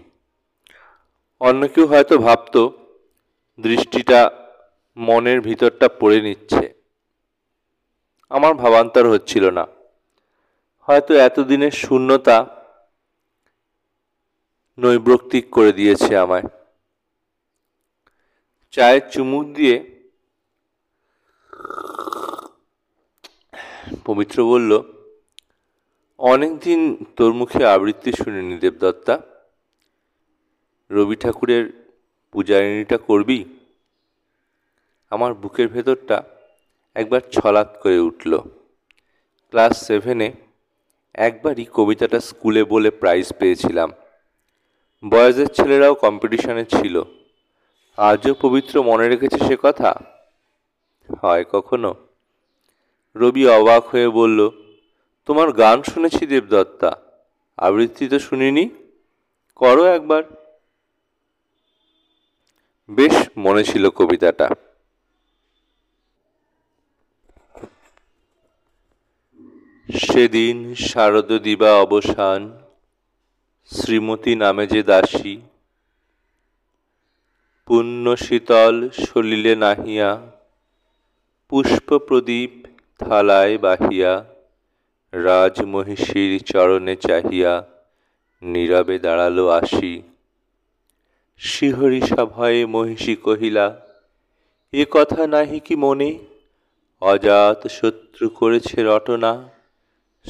অন্য কেউ হয়তো ভাবত দৃষ্টিটা মনের ভিতরটা পড়ে নিচ্ছে। আমার ভাবান্তর হচ্ছিল না। হয়তো এতদিনের শূন্যতা নৈব্রক্তিক করে দিয়েছে আমায়। চায়ের চুমুক দিয়ে পবিত্র বলল, অনেকদিন তোর মুখে আবৃত্তি শুনিনি দেবদত্তা। রবি ঠাকুরের পূজারিণীটা করবি? আমার বুকের ভেতরটা একবার ছলাৎ করে উঠল। ক্লাস সেভেনে একবারই কবিতাটা স্কুলে বলে প্রাইজ পেয়েছিলাম। বয়েজের ছেলেরাও কম্পিটিশনে ছিল। আজও পবিত্র মনে রেখেছে সে কথা? হয় কখনো? রবি অবাক হয়ে বলল, তোমার গান শুনেছি দেবদত্তা। আবৃত্তি তো শুনিনি। করো একবার। বেশ, মনে ছিল কবিতাটা। সেদিন শারদ দিবা অবসান, শ্রীমতী নামে যে দাসী পুণ্য শীতল সলিলে নাহিয়া পুষ্প প্রদীপ থালায় বাহিয়া, রাজমহিষীর চরণে চাহিয়া নীরবে দাঁড়াল আসি। শিহরি সভয়ে মহিষী কহিলা, এ কথা নাহি কি মনে? অজাত শত্রু করেছে রটনা,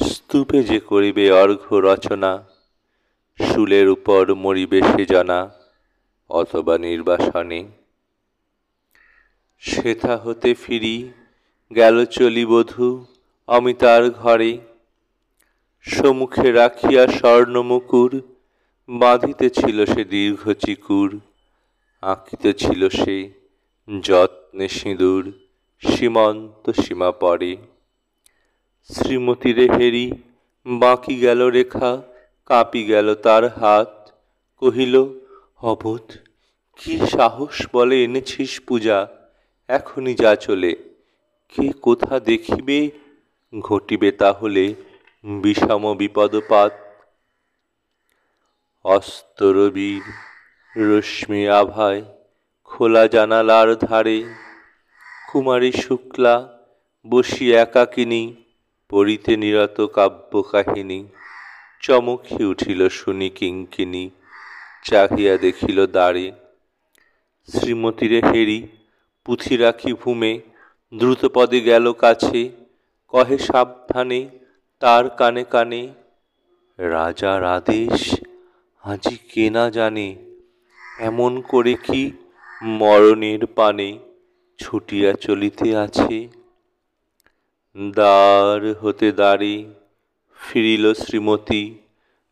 স্তূপে যে করিবে অর্ঘ্য রচনা, শুলের উপর মরিবে সে জনা। অথবা নির্বাসনে। সেথা হতে ফিরি, গেল চলি বধূ অমিতার ঘরে। সমুখে রাখিয়া স্বর্ণমুকুর বাঁধিতেছিল সে দীর্ঘ চিকুর, আঁকিতে ছিল সে যত্নে সিঁদুর, সীমন্ত সীমা পরে। শ্রীমতীরে হেরি, বাঁকি গেল রেখা, কাঁপি গেল তার হাত, কহিল অবোধ, কি সাহস বলে এনেছিস পূজা? এখনই যা চলে। কে কোথা দেখিবে? ঘটিবে তাহলে বিষম বিপদপাত। অস্তরবীর রশ্মি আভায় খোলা জানালার ধারে, কুমারী শুক্লা বসি একাকিনী, পড়িতে নিরত কাব্য কাহিনী চমকি উঠিল শুনি কিঙ্কিনী। চাহিয়া দেখিল দ্বারে শ্রীমতীরে হেরি, পুঁথি রাখি ভূমে, দ্রুতপদে গেল কাছে, কহে সাবধানে, তার কানে কানে, রাজার আদেশ, আজি কে না জানে, এমন করে কি মরণের পানে ছুটিয়া চলিতে আছে? দ্বার হতে দ্বারে ফিরিল শ্রীমতী,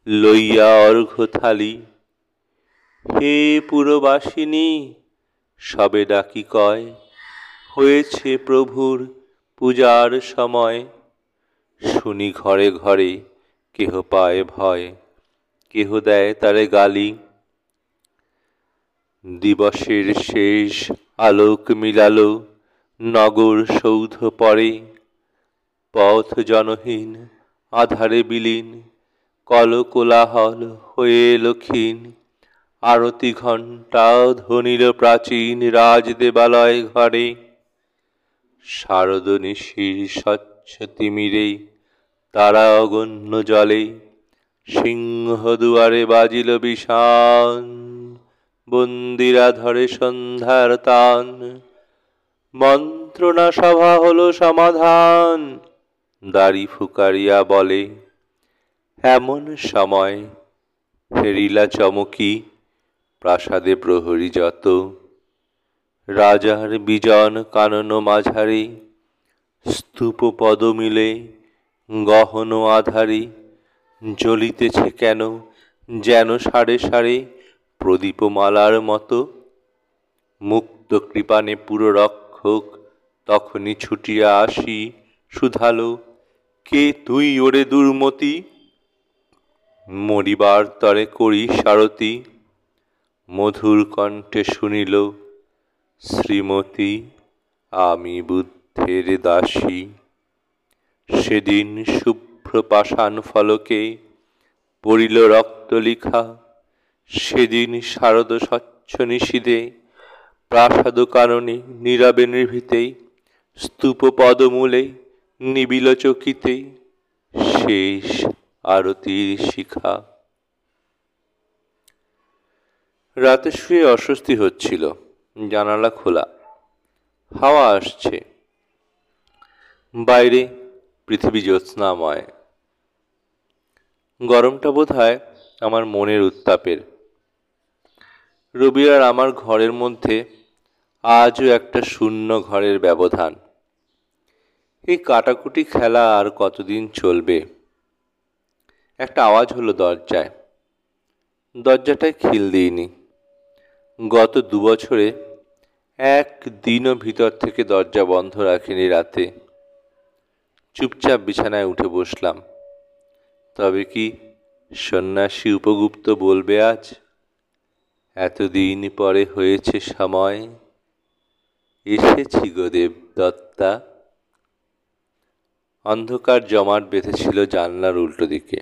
লইয়া অর্ঘ্য থালি হে পুরবাসিনী, সবে ডাকি কয়, হয়েছে প্রভুর পূজার সময়। শুনি ঘরে ঘরে কেহ পায় ভয়, কেহ দেয় তারে গালি। দিবসের শেষ আলোক মিলালো, নগর সৌধ পরে পথ জনহীন, আধারে বিলীন, কলকোলাহল হয়ে এলো ক্ষীণ। আরতি ঘণ্টা ধ্বনিল প্রাচীন রাজ দেবালয় ঘরে। শারদ নিশির স্বচ্ছ তিমিরে, তারা অগণ্য জলে। সিংহ দুয়ারে বাজিল বিষান, বন্দিরা ধরে সন্ধ্যার তান। মন্ত্রণা সভা হলো সমাধান, দাড়ি ফুকারিয়া বলে। এমন সময় ফেরিলা চমকি প্রাসাদে প্রহরী যত, রাজার বিজন কানন মাঝারি, স্তূপ পদ মিলে গহন আধারি, জ্বলিতেছে কেন যেন সাড়ে সাড়ে প্রদীপমালার মতো। মুক্ত কৃপানে পুরো রক্ষক তখনই ছুটিয়া আসি শুধালো কে তুই ওরে দুর্মতি? মরিবার তরে করি সারতি মধুর কণ্ঠে শুনিল, শ্রীমতী, আমি বুদ্ধের দাসী। সেদিন শুভ্র পাষাণ ফলকে পড়িল রক্ত লিখা, সেদিন শারদ স্বচ্ছ নিশীদে প্রাসাদ কাননে নীরবে নির্ভীতে, স্তূপ পদমূলে নিবিল চকিতে, শেষ আরতির শিখা। রাতে শুয়ে অস্বস্তি হচ্ছিল। জানালা খোলা। হাওয়া আসছে। বাইরে পৃথিবী জ্যোৎস্নাময়। গরমটা বোধ হয় আমার মনের উত্তাপের। রবি আর আমার ঘরের মধ্যে আজও একটা শূন্য ঘরের ব্যবধান। এই কাটাকুটি খেলা আর কতদিন চলবে? একটা আওয়াজ হলো দরজায়। দরজাটায় খিল দিইনি। গত দু বছরে এক দিনও ভিতর থেকে দরজা বন্ধ রাখিনি রাতে। চুপচাপ বিছানায় উঠে বসলাম। তবে কি সন্ন্যাসী উপগুপ্ত বলবে আজ? এতদিন পরে হয়েছে সময়। এসেছি গো দেবদত্তা। অন্ধকার জমাট বেঁধেছিল জানলার উল্টো দিকে।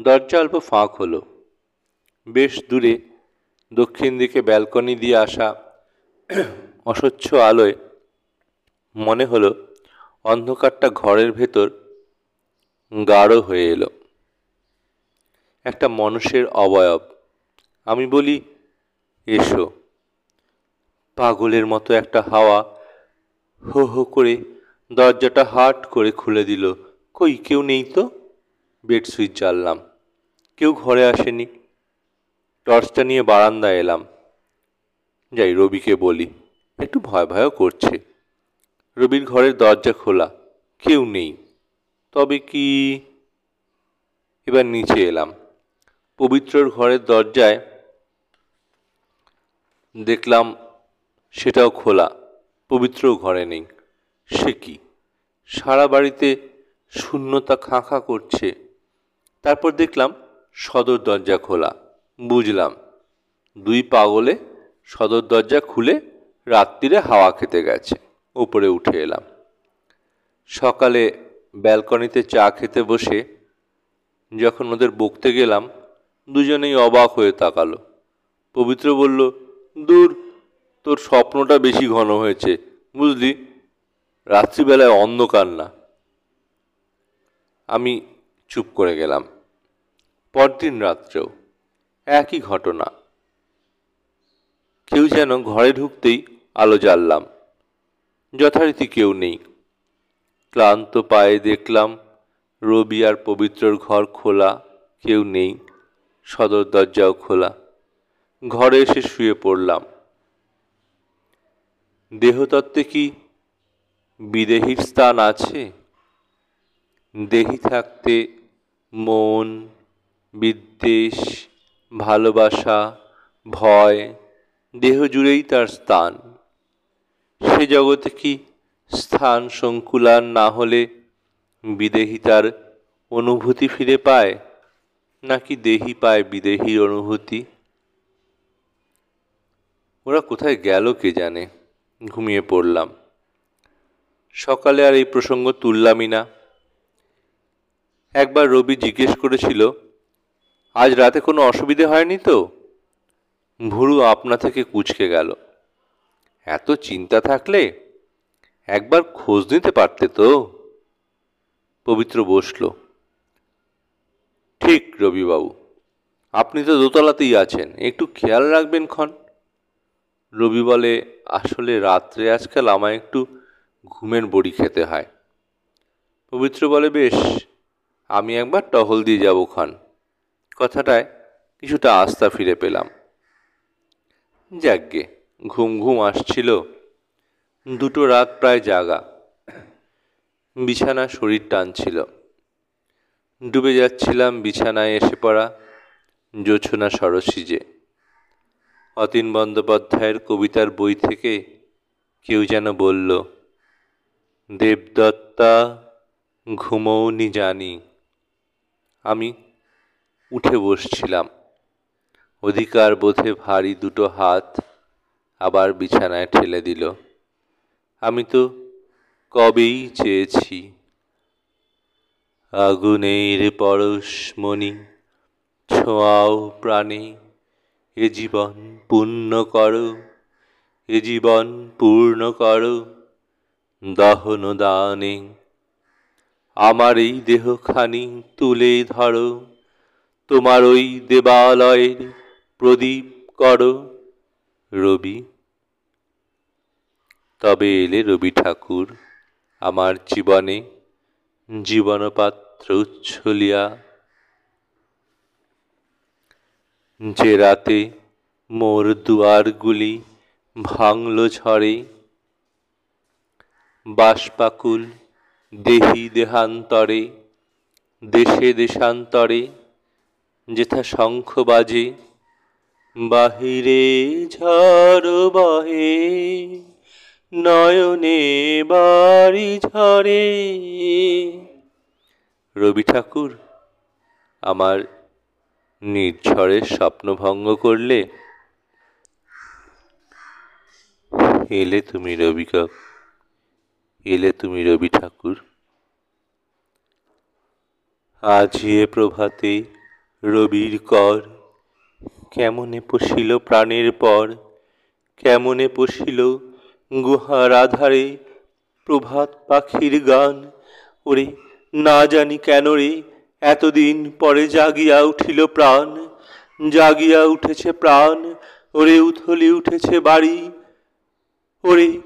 দরজা অল্প ফাঁক হলো। বেশ দূরে দক্ষিণ দিকে ব্যালকনি দিয়ে আসা অস্বচ্ছ আলোয় মনে হলো অন্ধকারটা ঘরের ভেতর গাঢ় হয়ে এলো। একটা মানুষের অবয়ব। আমি বলি, এসো। পাগলের মতো একটা হাওয়া হো হো করে দরজাটা হাট করে খুলে দিল। কই, কেউ নেই তো? বেড সুইচ জ্বাললাম। কেউ ঘরে আসেনি। টর্চটা নিয়ে বারান্দায় এলাম। যাই রবিকে বলি, একটু ভয় ভয়ও করছে। রবির ঘরের দরজা খোলা, কেউ নেই। তবে কি? এবার নিচে এলাম। পবিত্রর ঘরের দরজায় দেখলাম সেটাও খোলা, পবিত্রও ঘরে নেই। সে কি? সারা বাড়িতে শূন্যতা খাঁ খাঁ করছে। তারপর দেখলাম সদর দরজা খোলা। বুঝলাম। দুই পাগলে সদর দরজা খুলে রাত্রিরে হাওয়া খেতে গেছে। উপরে উঠে এলাম। সকালে ব্যালকনিতে চা খেতে বসে যখন ওদের বকতে গেলাম, দুজনেই অবাক হয়ে তাকালো। পবিত্র বলল, দূর, তোর স্বপ্নটা বেশি ঘন হয়েছে, বুঝলি? রাত্রিবেলায় অন্ধকার না। আমি চুপ করে গেলাম। পরদিন রাত্রেও একই ঘটনা। কেউ যেন ঘরে ঢুকতেই আলো জ্বাললাম। যথারীতি কেউ নেই। ক্লান্ত পায়ে দেখলাম রবি আর পবিত্রর ঘর খোলা, কেউ নেই। সদর দরজাও খোলা। ঘরে এসে শুয়ে পড়লাম। দেহতত্ত্বে কি বিদেহীর স্থান আছে? দেহি থাকতে মন, বিদ্বেষ ভালোবাসা, ভয়, দেহ জুড়েই তার স্থান। সে জগতে কি স্থান সংকুলান না হলে বিদেহী তার অনুভূতি ফিরে পায়, নাকি দেহি পায় বিদেহীর অনুভূতি? ওরা কোথায় গেল কে জানে? ঘুমিয়ে পড়লাম। সকালে আর এই প্রসঙ্গ তুললামই না। একবার রবি জিজ্ঞেস করেছিল আজ রাতে কোনো অসুবিধে হয়নি তো? ভুরু আপনা থেকে কুচকে গেল। এত চিন্তা থাকলে একবার খোঁজ নিতে পারতে তো? পবিত্র বসল। ঠিক রবিবাবু, আপনি তো দোতলাতেই আছেন, একটু খেয়াল রাখবেন ক্ষণ। রবি বলে, আসলে রাত্রে আজকাল আমায় একটু ঘুমের বড়ি খেতে হয়। পবিত্র বলে, বেশ, আমি একবার টহল দিয়ে যাব খান কথাটায় কিছুটা আস্থা ফিরে পেলাম। যাকগে, ঘুম ঘুম আসছিল। দুটো রাত প্রায় জাগা। বিছানা শরীর টানছিল। ডুবে যাচ্ছিলাম বিছানায় এসে পড়া জোছনা সরসিজে অতীন বন্দ্যোপাধ্যায়ের কবিতার বই থেকে কেউ যেন বলল, দেবদত্তা ঘুমৌনি জানি। আমি উঠে বসছিলাম। অধিকার বোধে ভারী দুটো হাত আবার বিছানায় ঠেলে দিল। আমি তো কবেই চেয়েছি। আগুনের পরশমণি, ছোঁয়াও প্রাণে, এ জীবন পূর্ণ করো, এ জীবন পূর্ণ করো দহন দানে আমার এই দেহখানি তুলে ধরো। তোমার ওই দেবালয়ের প্রদীপ করো, রবি। তবে এলে রবি ঠাকুর, আমার জীবনে জীবনপাত্র উচ্ছলিয়া। যে রাতে মোর দুয়ারগুলি ভাঙল ঝড়ে বাসপাকুল দেহি দেহান্তরে, দেশে দেশান্তরে যেথা শঙ্খ বাজে, বাহিরে ঝড় বহে, নয়নে বাড়ি ঝরে। রবি ঠাকুর, আমার নির্ঝরের স্বপ্নভঙ্গ করলে, এলে তুমি রবি এলে তুমি রবি ঠাকুর। আজিয়ে প্রভাতে রবির কর। কেমনে পশিল প্রাণের পর? কেমনে পশিল গুহার আধারে প্রভাত পাখির গান? ওরে, না জানি কেন রে, এতদিন পরে জাগিয়া উঠিল প্রাণ। জাগিয়া উঠেছে প্রাণ, ওরে উথলি উঠেছে বাড়ি। ওরে,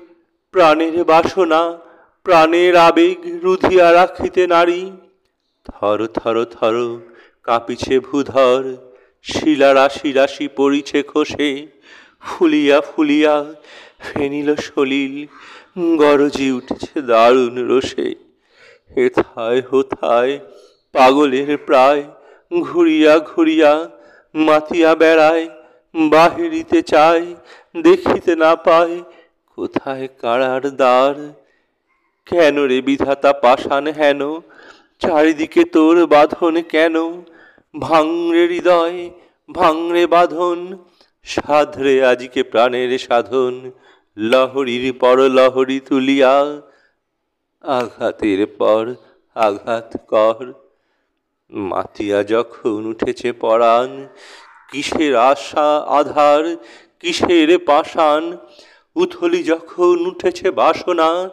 প্রাণের বাসনা, প্রাণের আবেগ রুধিয়া রাখিতে নারী। থর থর থর কাঁপিছে ভূধর শিলা রাশি রাশি পড়িছে খসে, ফুলিয়া ফুলিয়া ফেনিল সলিল, গরজি উঠেছে দারুণ রোষে। হেথায় হোথায় পাগলের প্রায় ঘুরিয়া ঘুরিয়া মাতিয়া বেড়ায়, বাহিরিতে চায়, দেখিতে না পায় কোথায় কারার দ্বার। কেন রে বিধাতা পাষাণ হেন? চারিদিকে তোর বাঁধন কেন? ভাঙরে হৃদয়, ভাঙরে বাঁধন, সাধরে আজকে প্রাণের সাধন, লহরীর পর লহরী তুলিয়া, আঘাতের পর আঘাত কর। মাতিয়া যখন উঠেছে পরাণ, কিসের আশা আধার, কিসের পাষাণ? উথলি যখন উঠেছে বাসনা,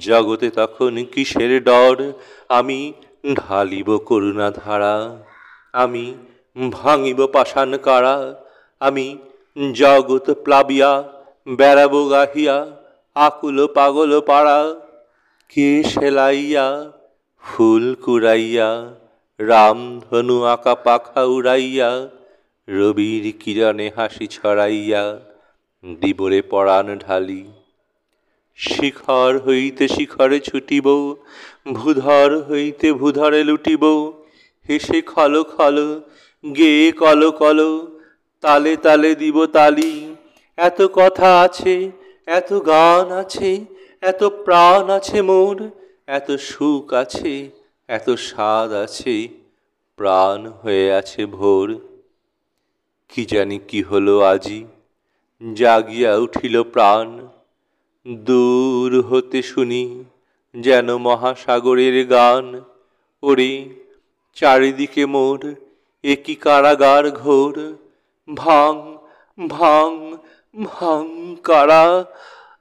জগতে তখন কিসের ডর? আমি ঢালিব করুণা ধারা আমি ভাঙিব পাষাণ কারা, আমি জগৎ প্লাবিয়া, বেড়াব গাহিয়া, আকুল পাগল পাড়া। কে সেলাইয়া, ফুল কুড়াইয়া, রাম ধনু আঁকা পাখা উড়াইয়া, রবির কিরণে হাসি ছড়াইয়া, দিবরে পরাণ ঢালি। শিখর হইতে শিখরে ছুটিব, ভূধর হইতে ভূধরে লুটিব হেসে খল খল গেয়ে কল কল, তালে তালে দিব তালি। এত কথা আছে, এত গান আছে, এত প্রাণ আছে মোর, এত সুখ আছে, এত স্বাদ আছে, প্রাণ হয়ে আছে ভোর। কি জানি কি হলো আজি, জাগিয়া উঠিল প্রাণ। দূর হতে শুনি যেন মহাসাগরের গান। ওরে চারিদিকে মোর একই কারাগার ঘোর? ভাং ভাং ভাং কারা?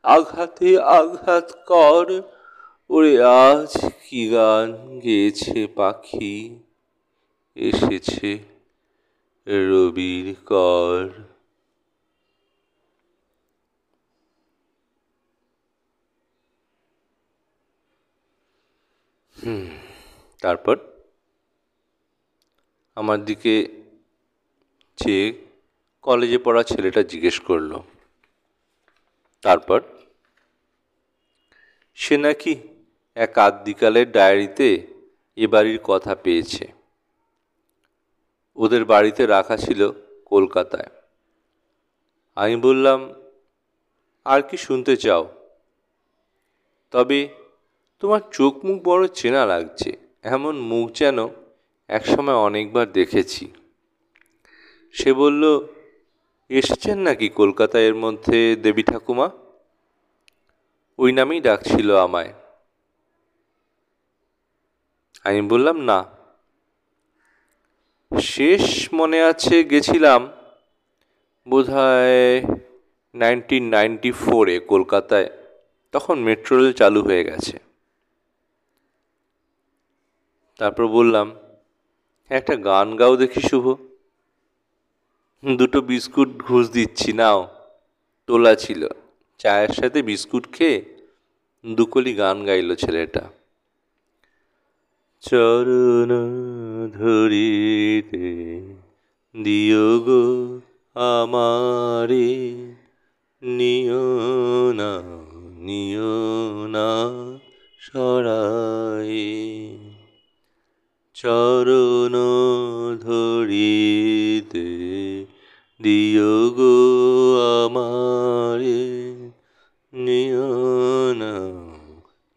আঘাতে আঘাত কর। ওরে আজ কি গান গেয়েছে পাখি? এসেছে রবির কর। তারপর? আমার দিকে চেয়ে কলেজে পড়া ছেলেটা জিজ্ঞেস করল। তারপর, সে নাকি এক আদ্যিকালের ডায়েরিতে এ বাড়ির কথা পেয়েছে। ওদের বাড়িতে রাখা ছিল কলকাতায়। আমি বললাম, আর কি শুনতে চাও? তবে তোমার চোখ মুখ বড় চেনা লাগছে, এমন মুখ যেন একসময় অনেকবার দেখেছি। সে বলল, এসেছেন নাকি কলকাতায় এর মধ্যে দেবী ঠাকুমা? ওই নামেই ডাকছিল আমায়। আমি বললাম, না। শেষ মনে আছে, গেছিলাম বোধ হয় নাইনটিন নাইনটি ফোরে কলকাতায়। তখন মেট্রো রেল চালু হয়ে গেছে। তারপর বললাম একটা গান গাও দেখি শুভ। দুটো বিস্কুট ঘুষ দিচ্ছি, নাও। তোলা ছিল। চায়ের সাথে বিস্কুট খেয়ে দুকলি গান গাইল ছেলেটা। চরণ ধরিতে দিও গো আমারে, নিও না নিও না সরাই চরণ ধরিতে দিও গো আমারে। নিও না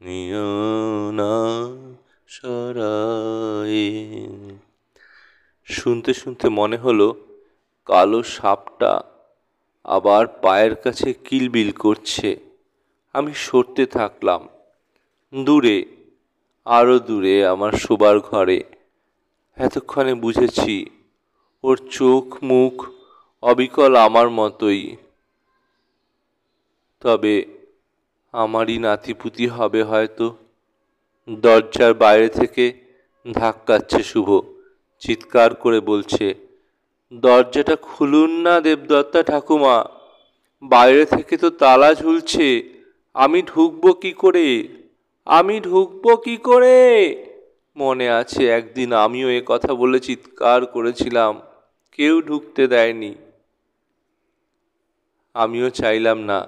নিও না শুনতে শুনতে মনে হলো কালো সাপটা আবার পায়ের কাছে কিলবিল করছে। আমি সরতে থাকলাম। দূরে আরও দূরে আমার শোবার ঘরে। এতক্ষণে বুঝেছি, ওর চোখ, মুখ অবিকল আমার মতোই। তবে আমারই নাতিপুতি হবে হয়তো। দরজার বাইরে থেকে ধাক্কাচ্ছে শুভ, চিৎকার করে বলছে, দরজাটা খুলুন না দেবদত্তা ঠাকুমা, বাইরে থেকে তো তালা ঝুলছে, আমি ঢুকবো কি করে? আমি ঢুকবো কি করে? মনে আছে, একদিন আমিও এ কথা বলে চিৎকার করেছিলাম, কেউ ঢুকতে দেয়নি। আমিও চাইলাম না,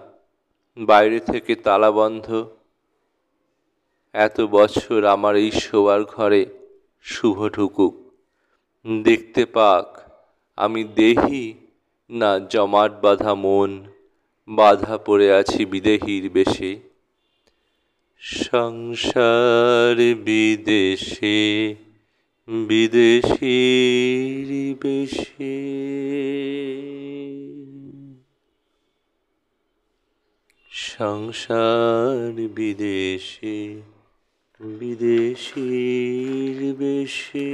বাইরে থেকে তালা বন্ধ। এত বছর আমার এই শোবার ঘরে শুভ ঢুকুক। দেখতে পাক, আমি দেহি না, জমাট বাঁধা মন, বাধা পড়ে আছি বিদেহীর বেশে। সংসার বিদেশে বিদেশির বেশে। সংসার বিদেশে বিদেশির বেশে।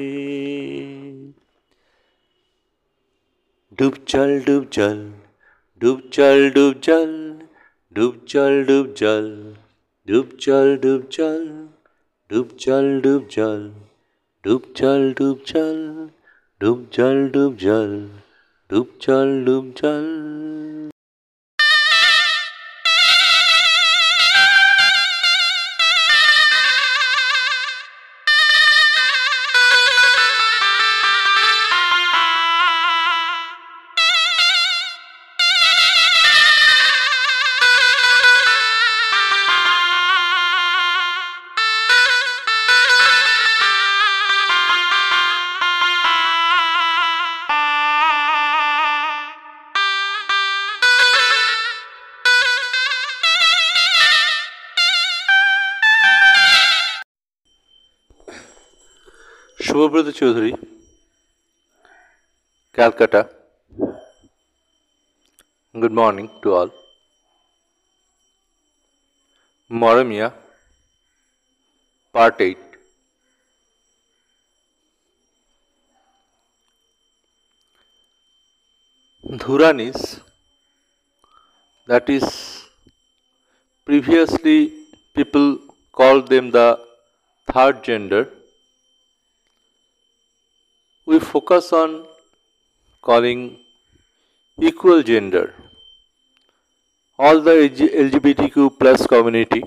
ডুব জল ডুবজল ডুবজল ডুব জল Đúp chân đúp chân Đúp chân đúp chân Đúp chân đúp chân Đúp chân đúp chân Đúp chân đúp chân. Subhabrata Chowdhury Calcutta good morning to all মরমিয়া part eight Dhuranis, that is, previously people called them the third gender. we focus on calling equal gender all the LGBTQ plus community,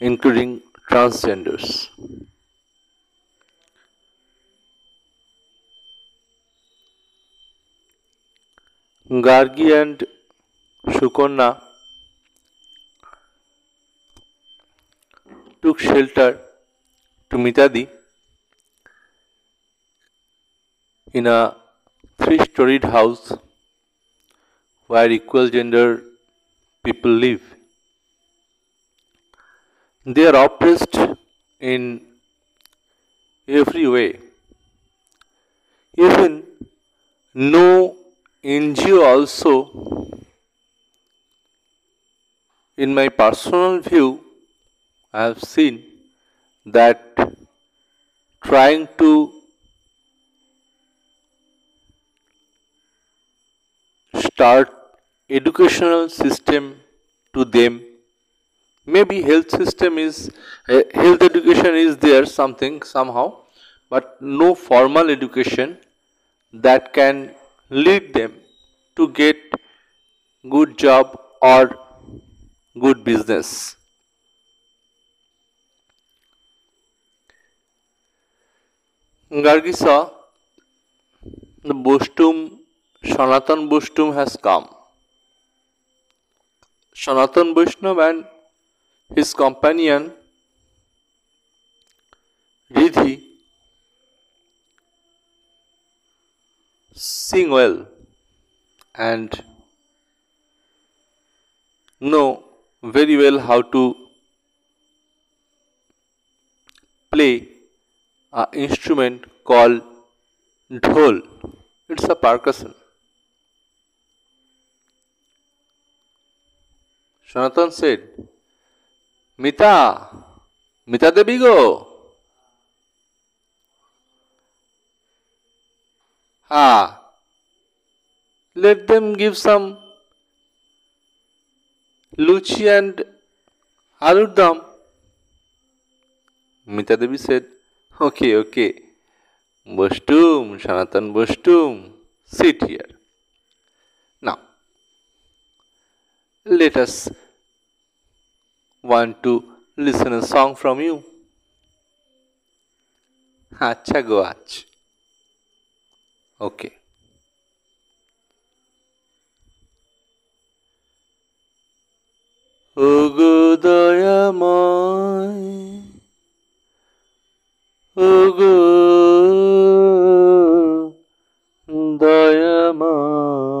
including transgenders. Gargi and Sukonna took shelter to Mitadi in a three storied house where equal gender people live. They are oppressed in every way. Even no NGO also, in my personal view, I have seen that trying to start educational system to them. Maybe health system is uh, health education is there something somehow but no formal education that can lead them to get good job or good business. Gargi saw the Bostum Sanatan Bostum has come. Sanatan Vaishnav and his companion Ridhi sing well and know very well how to play an instrument called dhol. It's a percussion. Sanatan said Mita Mita Devi গো হ্যাঁ them give some luchi and alur dam Mita Devi said, Okay, okay. Bostum, Sanatan Bostum, sit here. Now, let us want to listen a song from you. আচ্ছা গো আজ ওকে ও গো দয়াময় ও গো দয়াময়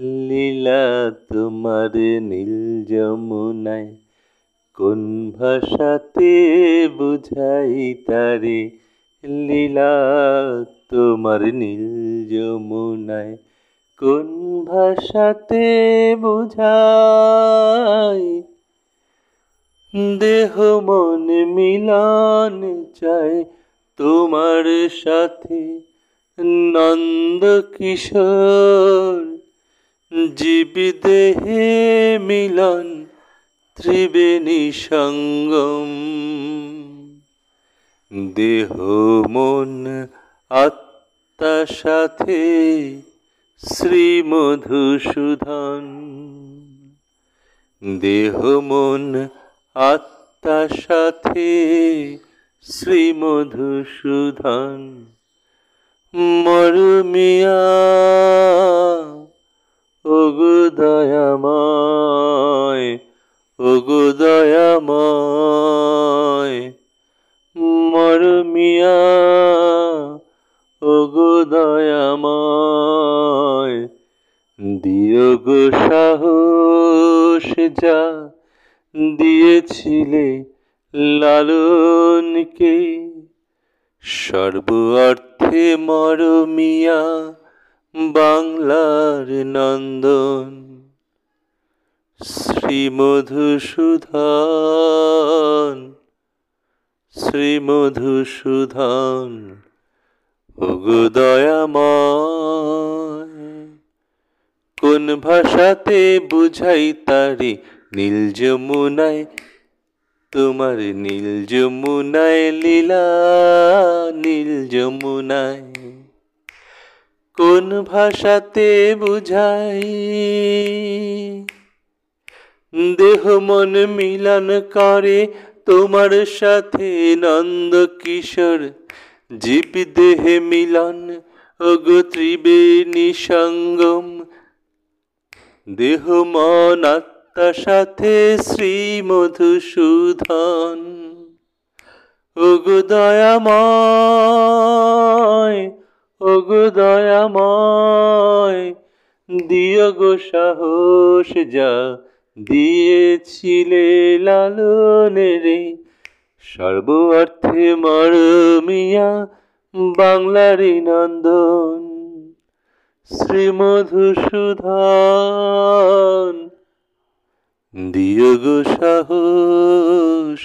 লীলা তোমার নীল যমুনায়, কোন ভাষাতে বুঝাই তারে? লীলা তোমার নীল যমুনায়, কোন ভাষাতে বুঝাই? দেহ মন মিলন চায় তোমার সাথে, নন্দ কিশোর জীবিদেহে মিলন ত্রিবেণী সঙ্গম দেহ, মন আত্মার সাথে শ্রী মধুসূদন দেহ, মন, আত্মা সাথে শ্রী মধুসূদন মরমিয়া ওগো দয়াময় ওগো দয়াময় মরমিয়া ওগো দয়াময় গো সাহস যা দিয়েছিলে লালনকে, সর্ব অর্থে মরমিয়া বাংলার নন্দন, শ্রী মধুসূদন শ্রী মধুসূদন ওগো কোন ভাষাতে বুঝাই তারে নীল যমুনায়, তোমার নীল যমুনায়, লীলা নীল যমুনায়। কোন ভাষাতে বুঝাই? দেহ মন মিলন করে, তোমার সাথে নন্দ কিশোর। জীব দেহে মিলন, ওগো ত্রিবেণী সঙ্গম দেহ মন আত্মার সাথে শ্রী ওগো দয়াময় ওগো দয়াময় দিয় গো সাহস যা দিয়েছিলে লালনে রে। সর্ব অর্থে মরমিয়া বাংলারই নন্দন শ্রী মধুসূদন দিয় গো সাহস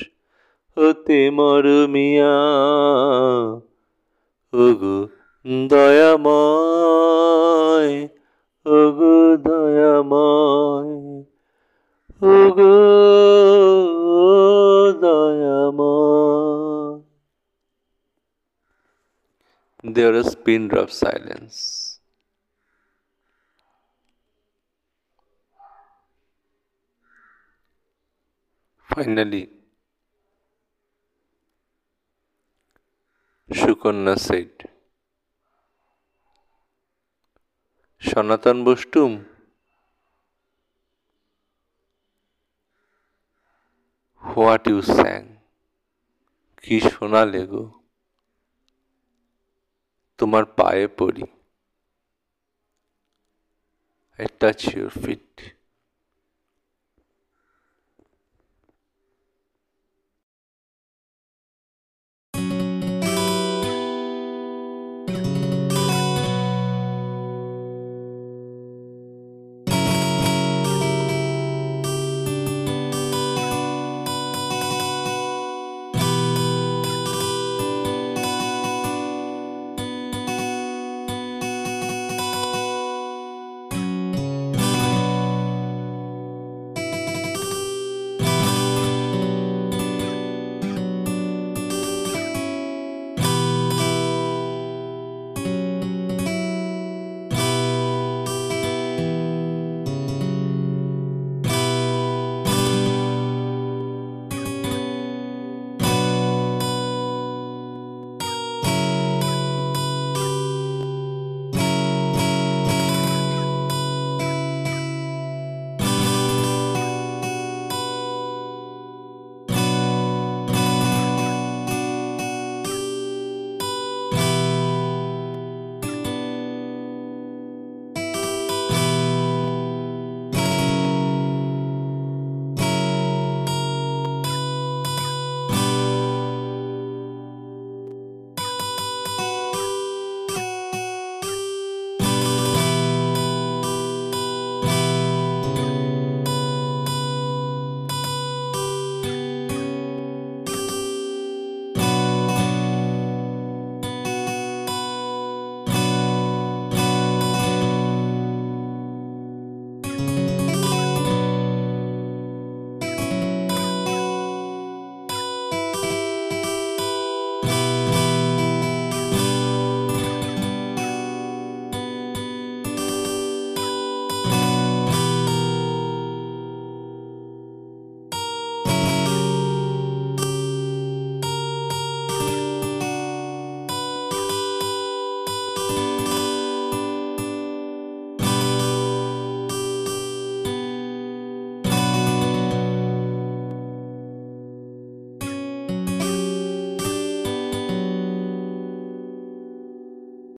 হতে মরমিয়া, ওগো দয়াময় ওগো দয়াময় ওগো দয়াময় There is pin drop silence. Finally, Sukanya said, Sanatan বষ্টুম what you স্যাং কি শোনালে গো? তোমার পায়ে পড়ি। I touch your feet.